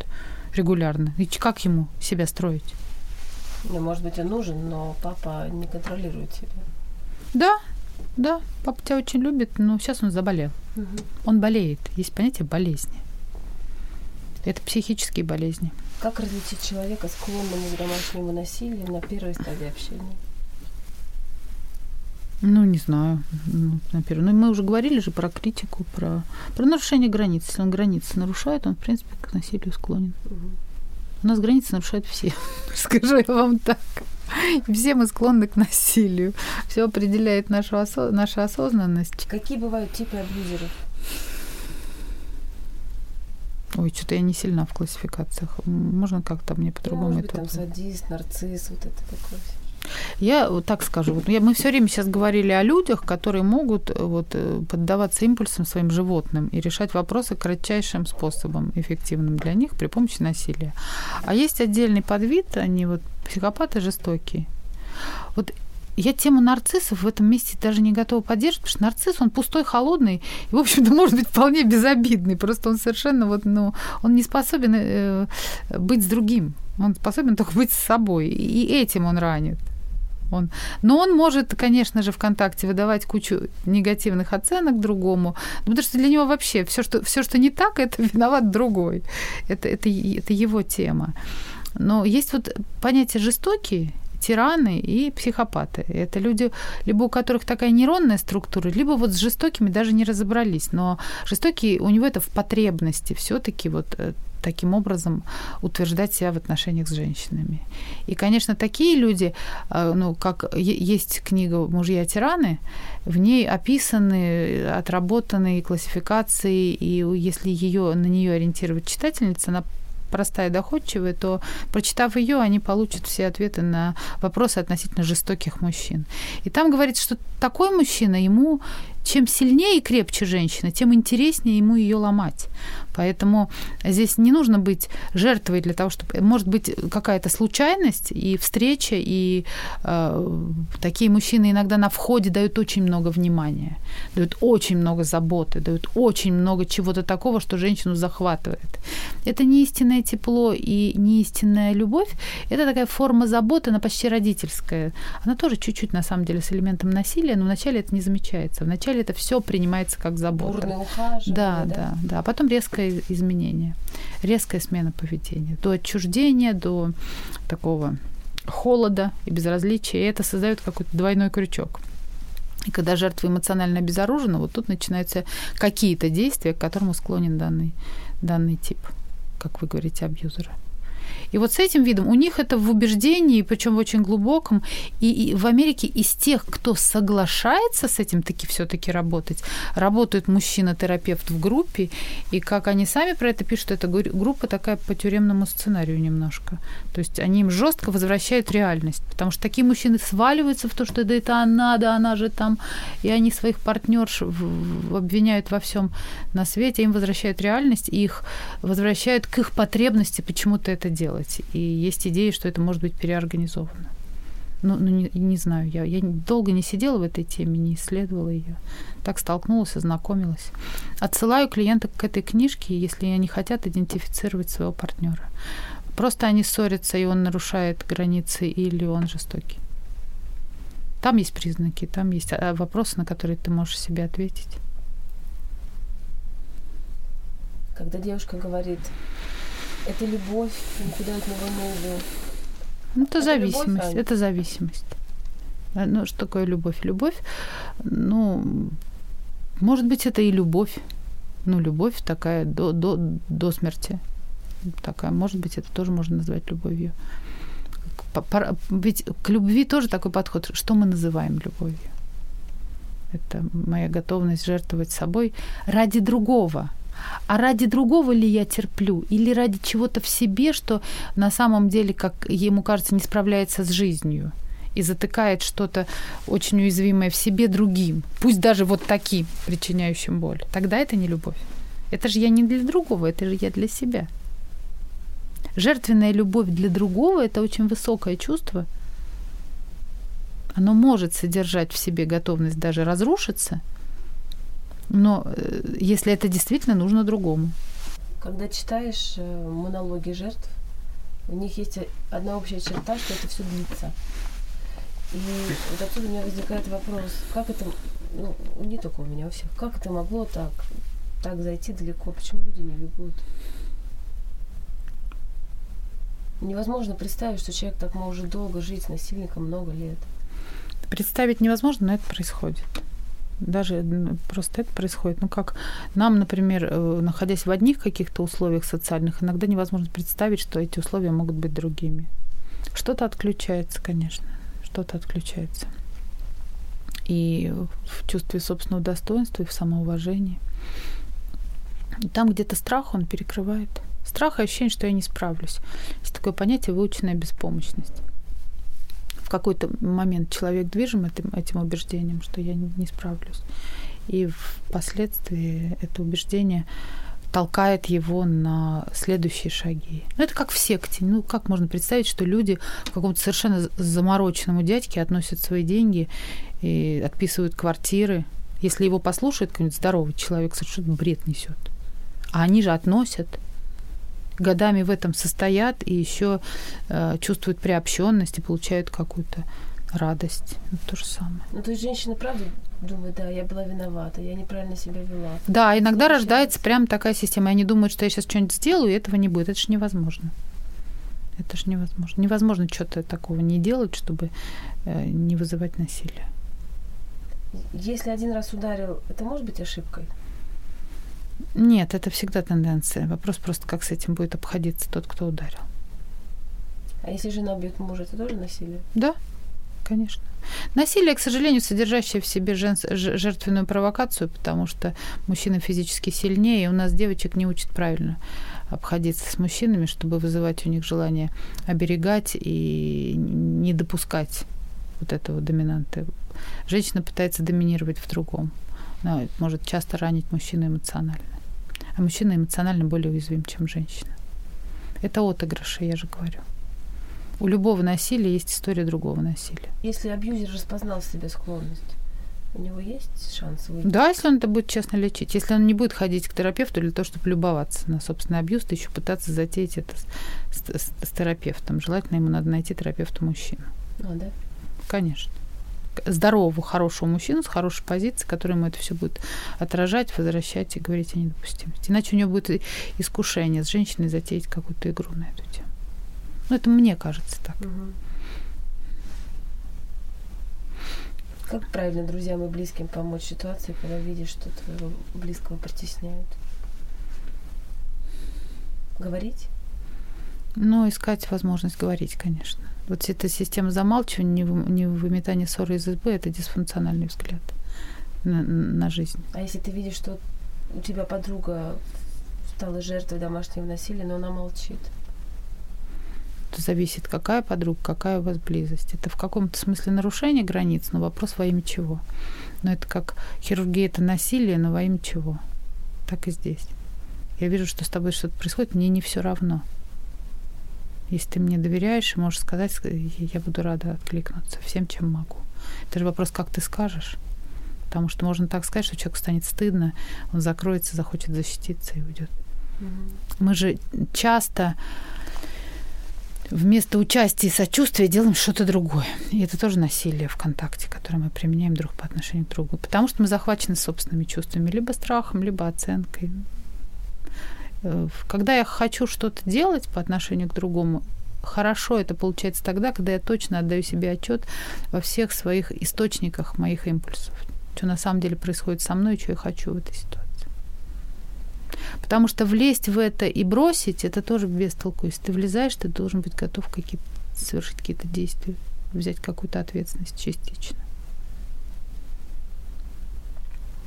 регулярно. И как ему себя строить? Ну, может быть, он нужен, но папа не контролирует себя. Да, да, папа тебя очень любит, но сейчас он заболел. Угу. Он болеет. Есть понятие болезни. Это психические болезни. Как различить человека, склонного к домашнему насилию на первой стадии общения? Ну, не знаю. Ну, на первой. Ну, мы уже говорили же про критику, про, про нарушение границ. Если он границы нарушает, он, в принципе, к насилию склонен. Угу. У нас границы нарушают все. [laughs] Скажу я вам так. все мы склонны к насилию. Все определяет нашу осо- наша осознанность. Какие бывают типы абьюзеров? Ой, что-то я не сильна в классификациях. Можно как-то мне по-другому ну, это? Там садист, нарцисс, вот это такое. Я вот так скажу, вот я, мы все время сейчас говорили о людях, которые могут э, вот, э, поддаваться импульсам своим животным и решать вопросы кратчайшим способом, эффективным для них при помощи насилия. А есть отдельный подвид, они вот психопаты жестокие. Вот я тему нарциссов в этом месте даже не готова поддерживать, потому что нарцисс, он пустой, холодный, и, в общем-то, [laughs] может быть вполне безобидный. Просто он совершенно вот, ну, он не способен э, быть с другим. Он способен только быть с собой. И этим он ранит. Он, но он может, конечно же, ВКонтакте выдавать кучу негативных оценок другому, потому что для него вообще все, что, все, что не так, [laughs] это виноват другой. Это, это, это его тема. Но есть вот понятие жестокий, тираны и психопаты. Это люди, либо у которых такая нейронная структура, либо вот с жестокими даже не разобрались. Но жестокие у него это в потребности все-таки вот э, таким образом утверждать себя в отношениях с женщинами. И, конечно, такие люди, э, ну, как есть книга «Мужья тираны», в ней описаны отработанные классификации, и если ее, на нее ориентировать читательница, она простая, доходчивая, то, прочитав ее, они получат все ответы на вопросы относительно жестоких мужчин. И там говорится, что такой мужчина ему чем сильнее и крепче женщина, тем интереснее ему ее ломать. Поэтому здесь не нужно быть жертвой для того, чтобы... Может быть какая-то случайность и встреча, и э, такие мужчины иногда на входе дают очень много внимания, дают очень много заботы, дают очень много чего-то такого, что женщину захватывает. Это не истинное тепло и не истинная любовь, это такая форма заботы, она почти родительская. Она тоже чуть-чуть, на самом деле, с элементом насилия, но вначале это не замечается. Вначале это все принимается как забота. Бурное ухаживание, да, да, да. А потом резкое изменение, резкая смена поведения. До отчуждения, до такого холода и безразличия. И это создает какой-то двойной крючок. И когда жертва эмоционально обезоружена, вот тут начинаются какие-то действия, к которому склонен данный, данный тип, как вы говорите, абьюзера. И вот с этим видом у них это в убеждении, причем очень глубоком. И, и в Америке из тех, кто соглашается с этим таки все-таки работать, работает мужчина-терапевт в группе. И как они сами про это пишут, эта группа такая по тюремному сценарию немножко. То есть они им жестко возвращают реальность. Потому что такие мужчины сваливаются в то, что да это она, да она же там. И они своих партнерш обвиняют во всем на свете, им возвращают реальность, и их возвращают к их потребности почему-то это делать. И есть идеи, что это может быть переорганизовано. Ну, ну не, не знаю, я, я долго не сидела в этой теме, не исследовала ее. Так столкнулась, ознакомилась. Отсылаю клиента к этой книжке, если они хотят идентифицировать своего партнера. Просто они ссорятся, и он нарушает границы, или он жестокий. Там есть признаки, там есть а, вопросы, на которые ты можешь себе ответить. Когда девушка говорит, это любовь, никуда от него не уйду. Ну, это, это зависимость. Любовь, это зависимость. А, ну, что такое любовь? Любовь, ну, может быть, это и любовь. Ну, любовь такая до, до, до смерти. Такая, может быть, это тоже можно назвать любовью. Ведь к любви тоже такой подход. Что мы называем любовью? Это моя готовность жертвовать собой ради другого – а ради другого ли я терплю, или ради чего-то в себе, что на самом деле, как ему кажется, не справляется с жизнью и затыкает что-то очень уязвимое в себе другим, пусть даже вот таким, причиняющим боль. Тогда это не любовь. Это же я не для другого, это же я для себя. Жертвенная любовь для другого – это очень высокое чувство. Оно может содержать в себе готовность даже разрушиться – но э, если это действительно нужно другому. Когда читаешь э, монологи жертв, у них есть одна общая черта, что это все длится. И вот отсюда у меня возникает вопрос, как это, ну, не только у меня, у всех, как это могло так, так зайти далеко, почему люди не бегут? Невозможно представить, что человек так может долго жить с насильником много лет. Представить невозможно, но это происходит даже просто это происходит. Ну, как нам, например, э, находясь в одних каких-то условиях социальных, иногда невозможно представить, что эти условия могут быть другими. Что-то отключается, конечно, что-то отключается. И в чувстве собственного достоинства, и в самоуважении. там где-то страх, он перекрывает. Страх и ощущение, что я не справлюсь. Есть такое понятие выученная беспомощность в какой-то момент человек движим этим, этим убеждением, что я не, не справлюсь. И впоследствии это убеждение толкает его на следующие шаги. Ну, это как в секте. Ну, как можно представить, что люди к какому-то совершенно замороченному дядьке относят свои деньги и отписывают квартиры. Если его послушает какой-нибудь здоровый человек, совершенно бред несет. А они же относят годами в этом состоят и еще э, чувствуют приобщенность и получают какую-то радость. Ну, то же самое. Ну, то есть женщина, правда, думает, да, я была виновата, я неправильно себя вела. Да, иногда Получается. рождается прям такая система. Они думают, что я сейчас что-нибудь сделаю, и этого не будет. Это же невозможно. Это же невозможно. Невозможно что-то такого не делать, чтобы э, не вызывать насилие. Если один раз ударил, это может быть ошибкой? Нет, это всегда тенденция. Вопрос просто, как с этим будет обходиться тот, кто ударил. А если жена бьет мужа, это тоже насилие? Да, конечно. Насилие, к сожалению, содержащее в себе жен... жертвенную провокацию, потому что мужчина физически сильнее, и у нас девочек не учат правильно обходиться с мужчинами, чтобы вызывать у них желание оберегать и не допускать вот этого доминанта. Женщина пытается доминировать в другом. Она может часто ранить мужчину эмоционально. А мужчина эмоционально более уязвим, чем женщина. Это отыгрыши, я же говорю. У любого насилия есть история другого насилия. Если абьюзер распознал в себе склонность, у него есть шанс выйти? Да, если он это будет честно лечить. Если он не будет ходить к терапевту для того, чтобы любоваться на собственный абьюз, то еще пытаться затеять это с, с, с терапевтом. Желательно ему надо найти терапевта мужчину. А, да? Конечно. Здорового, хорошего мужчину с хорошей позицией, который ему это все будет отражать, возвращать и говорить о недопустимости. Иначе у него будет искушение с женщиной затеять какую-то игру на эту тему. Ну, это мне кажется так. Угу. Как правильно друзьям и близким помочь ситуации, когда видишь, что твоего близкого притесняют? Говорить? Ну, искать возможность говорить, конечно. Вот эта система замалчивания, не выметания ссоры из избы, это дисфункциональный взгляд на, на жизнь. А если ты видишь, что у тебя подруга стала жертвой домашнего насилия, но она молчит? зависит, какая подруга, какая у вас близость. Это в каком-то смысле нарушение границ, но вопрос во имя чего. Но это как хирургия это насилие, но во имя чего. Так и здесь. Я вижу, что с тобой что-то происходит, мне не все равно. Если ты мне доверяешь и можешь сказать, я буду рада откликнуться всем, чем могу. Это же вопрос, как ты скажешь. Потому что можно так сказать, что человеку станет стыдно, он закроется, захочет защититься и уйдет. Mm-hmm. Мы же часто вместо участия и сочувствия делаем что-то другое. И это тоже насилие в контакте, которое мы применяем друг по отношению к другу. Потому что мы захвачены собственными чувствами, либо страхом, либо оценкой. Э, когда я хочу что-то делать по отношению к другому, хорошо это получается тогда, когда я точно отдаю себе отчет во всех своих источниках моих импульсов. Что на самом деле происходит со мной, что я хочу в этой ситуации. Потому что влезть в это и бросить, это тоже без толку. Если ты влезаешь, ты должен быть готов какие совершить какие-то действия, взять какую-то ответственность частично.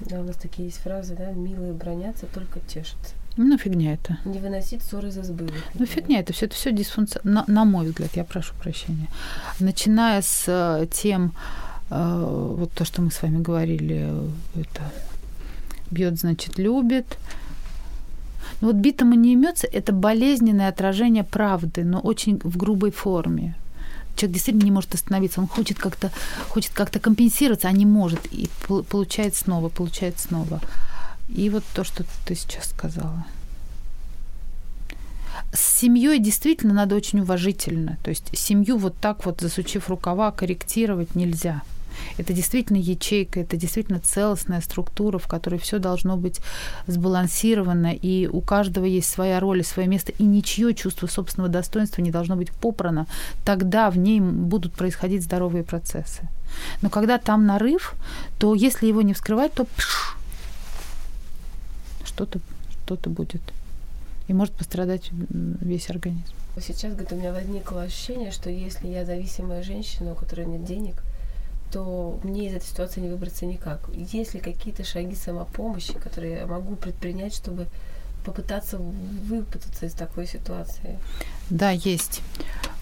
Да, у нас такие есть фразы, да, милые бронятся, только тешатся. Ну, фигня это. Не выносить ссоры из избы. Ну, фигня это все, это все дисфункционально, на, на мой взгляд, я прошу прощения. Начиная с э, тем, э, вот то, что мы с вами говорили, это бьет, значит, любит, но вот битому не имется – это болезненное отражение правды, но очень в грубой форме. Человек действительно не может остановиться, он хочет как-то хочет как-то компенсироваться, а не может, и получает снова, получает снова. И вот то, что ты сейчас сказала. С семьей действительно надо очень уважительно. То есть семью вот так вот, засучив рукава, корректировать нельзя. Это действительно ячейка, это действительно целостная структура, в которой все должно быть сбалансировано, и у каждого есть своя роль и свое место, и ничье чувство собственного достоинства не должно быть попрано. Тогда в ней будут происходить здоровые процессы. Но когда там нарыв, то если его не вскрывать, то что-то что будет. И может пострадать весь организм. Сейчас, говорит, у меня возникло ощущение, что если я зависимая женщина, у которой нет денег, то мне из этой ситуации не выбраться никак. Есть ли какие-то шаги самопомощи, которые я могу предпринять, чтобы попытаться выпутаться из такой ситуации? Да, есть.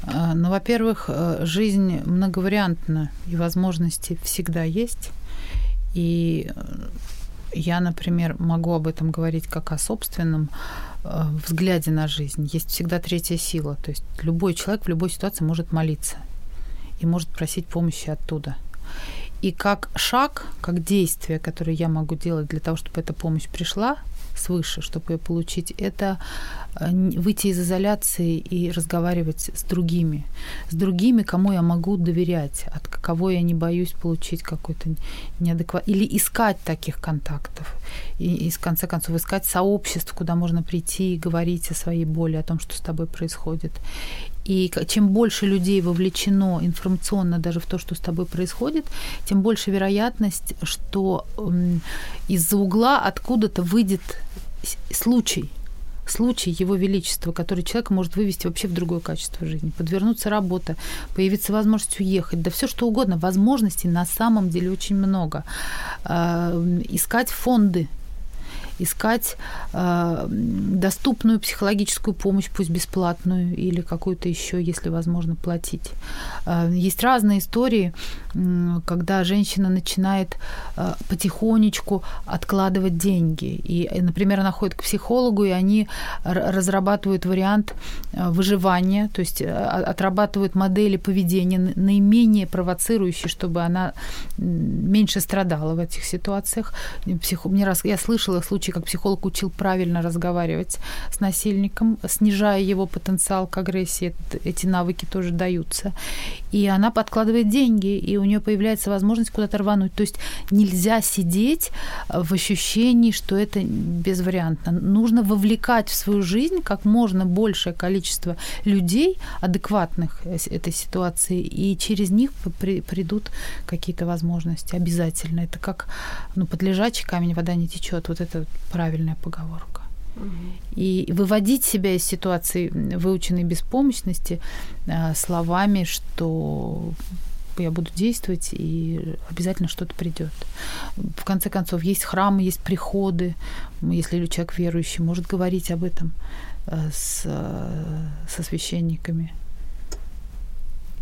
А, ну, во-первых, э, жизнь многовариантна, и возможности всегда есть. И э, я, например, могу об этом говорить как о собственном э, взгляде на жизнь. Есть всегда третья сила. То есть любой человек в любой ситуации может молиться и может просить помощи оттуда – и как шаг, как действие, которое я могу делать для того, чтобы эта помощь пришла свыше, чтобы ее получить, это э, выйти из изоляции и разговаривать с другими, с другими, кому я могу доверять, от кого я не боюсь получить какой-то неадекват, или искать таких контактов, и, и в конце концов искать сообществ, куда можно прийти и говорить о своей боли, о том, что с тобой происходит. И чем больше людей вовлечено информационно даже в то, что с тобой происходит, тем больше вероятность, что из-за угла откуда-то выйдет случай, случай Его Величества, который человек может вывести вообще в другое качество жизни. Подвернуться работа, появиться возможность уехать, да все что угодно. Возможностей на самом деле очень много. А, искать фонды искать э, доступную психологическую помощь, пусть бесплатную или какую-то еще, если возможно, платить. Э, есть разные истории, э, когда женщина начинает э, потихонечку откладывать деньги. И, например, она ходит к психологу, и они разрабатывают вариант э, выживания, то есть э, отрабатывают модели поведения наименее провоцирующие, чтобы она меньше страдала в этих ситуациях. Псих... Мне раз я слышала случаи, как психолог учил правильно разговаривать с насильником, снижая его потенциал к агрессии. Эти навыки тоже даются. И она подкладывает деньги, и у нее появляется возможность куда-то рвануть. То есть нельзя сидеть в ощущении, что это безвариантно. Нужно вовлекать в свою жизнь как можно большее количество людей, адекватных этой ситуации, и через них при, придут какие-то возможности обязательно. Это как ну, под лежачий камень вода не течет. Вот это правильная поговорка. И выводить себя из ситуации выученной беспомощности э, словами, что я буду действовать, и обязательно что-то придет. В конце концов, есть храмы, есть приходы. Если человек верующий, может говорить об этом э, с, э, со священниками,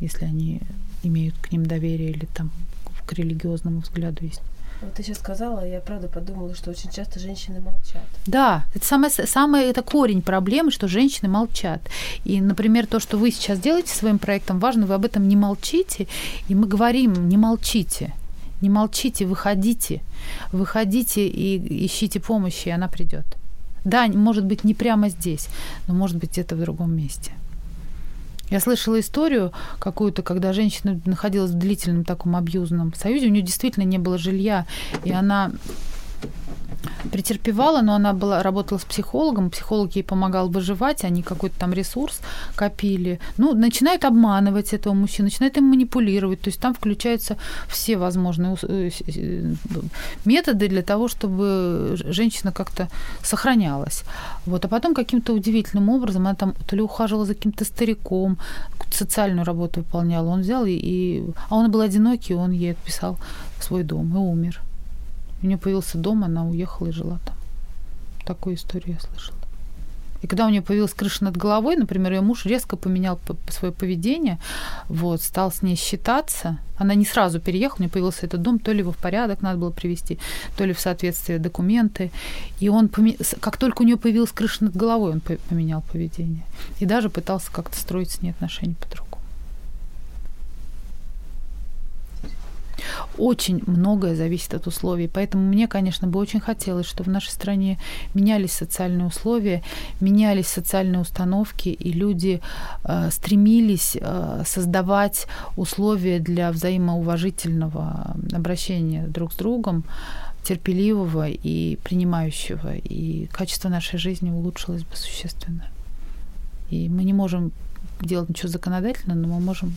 если они имеют к ним доверие или там к религиозному взгляду есть. Вот ты сейчас сказала, я правда подумала, что очень часто женщины молчат. Да, это самое, самое это корень проблемы, что женщины молчат. И, например, то, что вы сейчас делаете своим проектом, важно, вы об этом не молчите, и мы говорим, не молчите. Не молчите, выходите. Выходите и ищите помощи, и она придет. Да, может быть, не прямо здесь, но может быть где-то в другом месте. Я слышала историю какую-то, когда женщина находилась в длительном таком абьюзном союзе, у нее действительно не было жилья, и она претерпевала, но она была, работала с психологом, психолог ей помогал выживать, они какой-то там ресурс копили. Ну, начинают обманывать этого мужчину, начинают им манипулировать, то есть там включаются все возможные э, э, методы для того, чтобы женщина как-то сохранялась. Вот. А потом каким-то удивительным образом она там то ли ухаживала за каким-то стариком, социальную работу выполняла, он взял и, и... А он был одинокий, он ей отписал свой дом и умер. У нее появился дом, она уехала и жила там. Такую историю я слышала. И когда у нее появилась крыша над головой, например, ее муж резко поменял свое поведение, вот, стал с ней считаться. Она не сразу переехала, у нее появился этот дом, то ли его в порядок надо было привести, то ли в соответствие документы. И он, как только у нее появилась крыша над головой, он поменял поведение. И даже пытался как-то строить с ней отношения по-другому. Очень многое зависит от условий. Поэтому мне, конечно, бы очень хотелось, чтобы в нашей стране менялись социальные условия, менялись социальные установки, и люди э, стремились э, создавать условия для взаимоуважительного обращения друг с другом, терпеливого и принимающего. И качество нашей жизни улучшилось бы существенно. И мы не можем делать ничего законодательного, но мы можем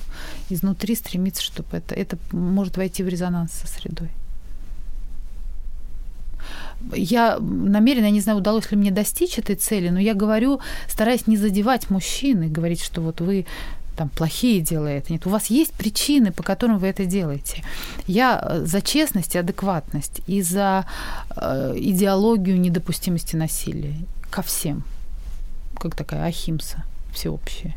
изнутри стремиться, чтобы это, это может войти в резонанс со средой. Я намеренно, я не знаю, удалось ли мне достичь этой цели, но я говорю, стараясь не задевать мужчин и говорить, что вот вы там плохие делаете. Нет, у вас есть причины, по которым вы это делаете. Я э, за честность и адекватность, и за э, идеологию недопустимости насилия ко всем. Как такая ахимса всеобщая.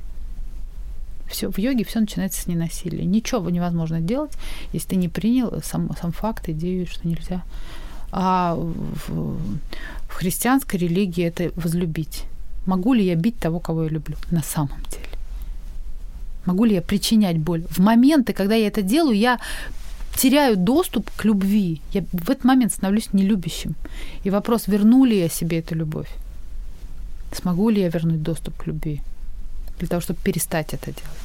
Все, в йоге все начинается с ненасилия. Ничего невозможно делать, если ты не принял сам, сам факт, идею, что нельзя. А в, в христианской религии это возлюбить. Могу ли я бить того, кого я люблю на самом деле? Могу ли я причинять боль? В моменты, когда я это делаю, я теряю доступ к любви. Я в этот момент становлюсь нелюбящим. И вопрос, верну ли я себе эту любовь? Смогу ли я вернуть доступ к любви? для того, чтобы перестать это делать.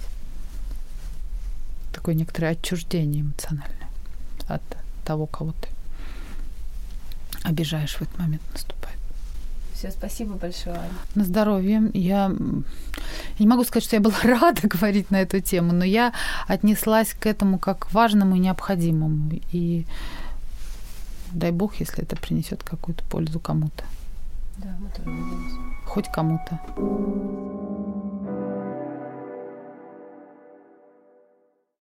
Такое некоторое отчуждение эмоциональное от того, кого ты обижаешь в этот момент наступает. Все, спасибо большое. На здоровье. Я, я не могу сказать, что я была [laughs] рада говорить на эту тему, но я отнеслась к этому как к важному и необходимому. И дай бог, если это принесет какую-то пользу кому-то. Да, мы тоже надеемся. Хоть кому-то.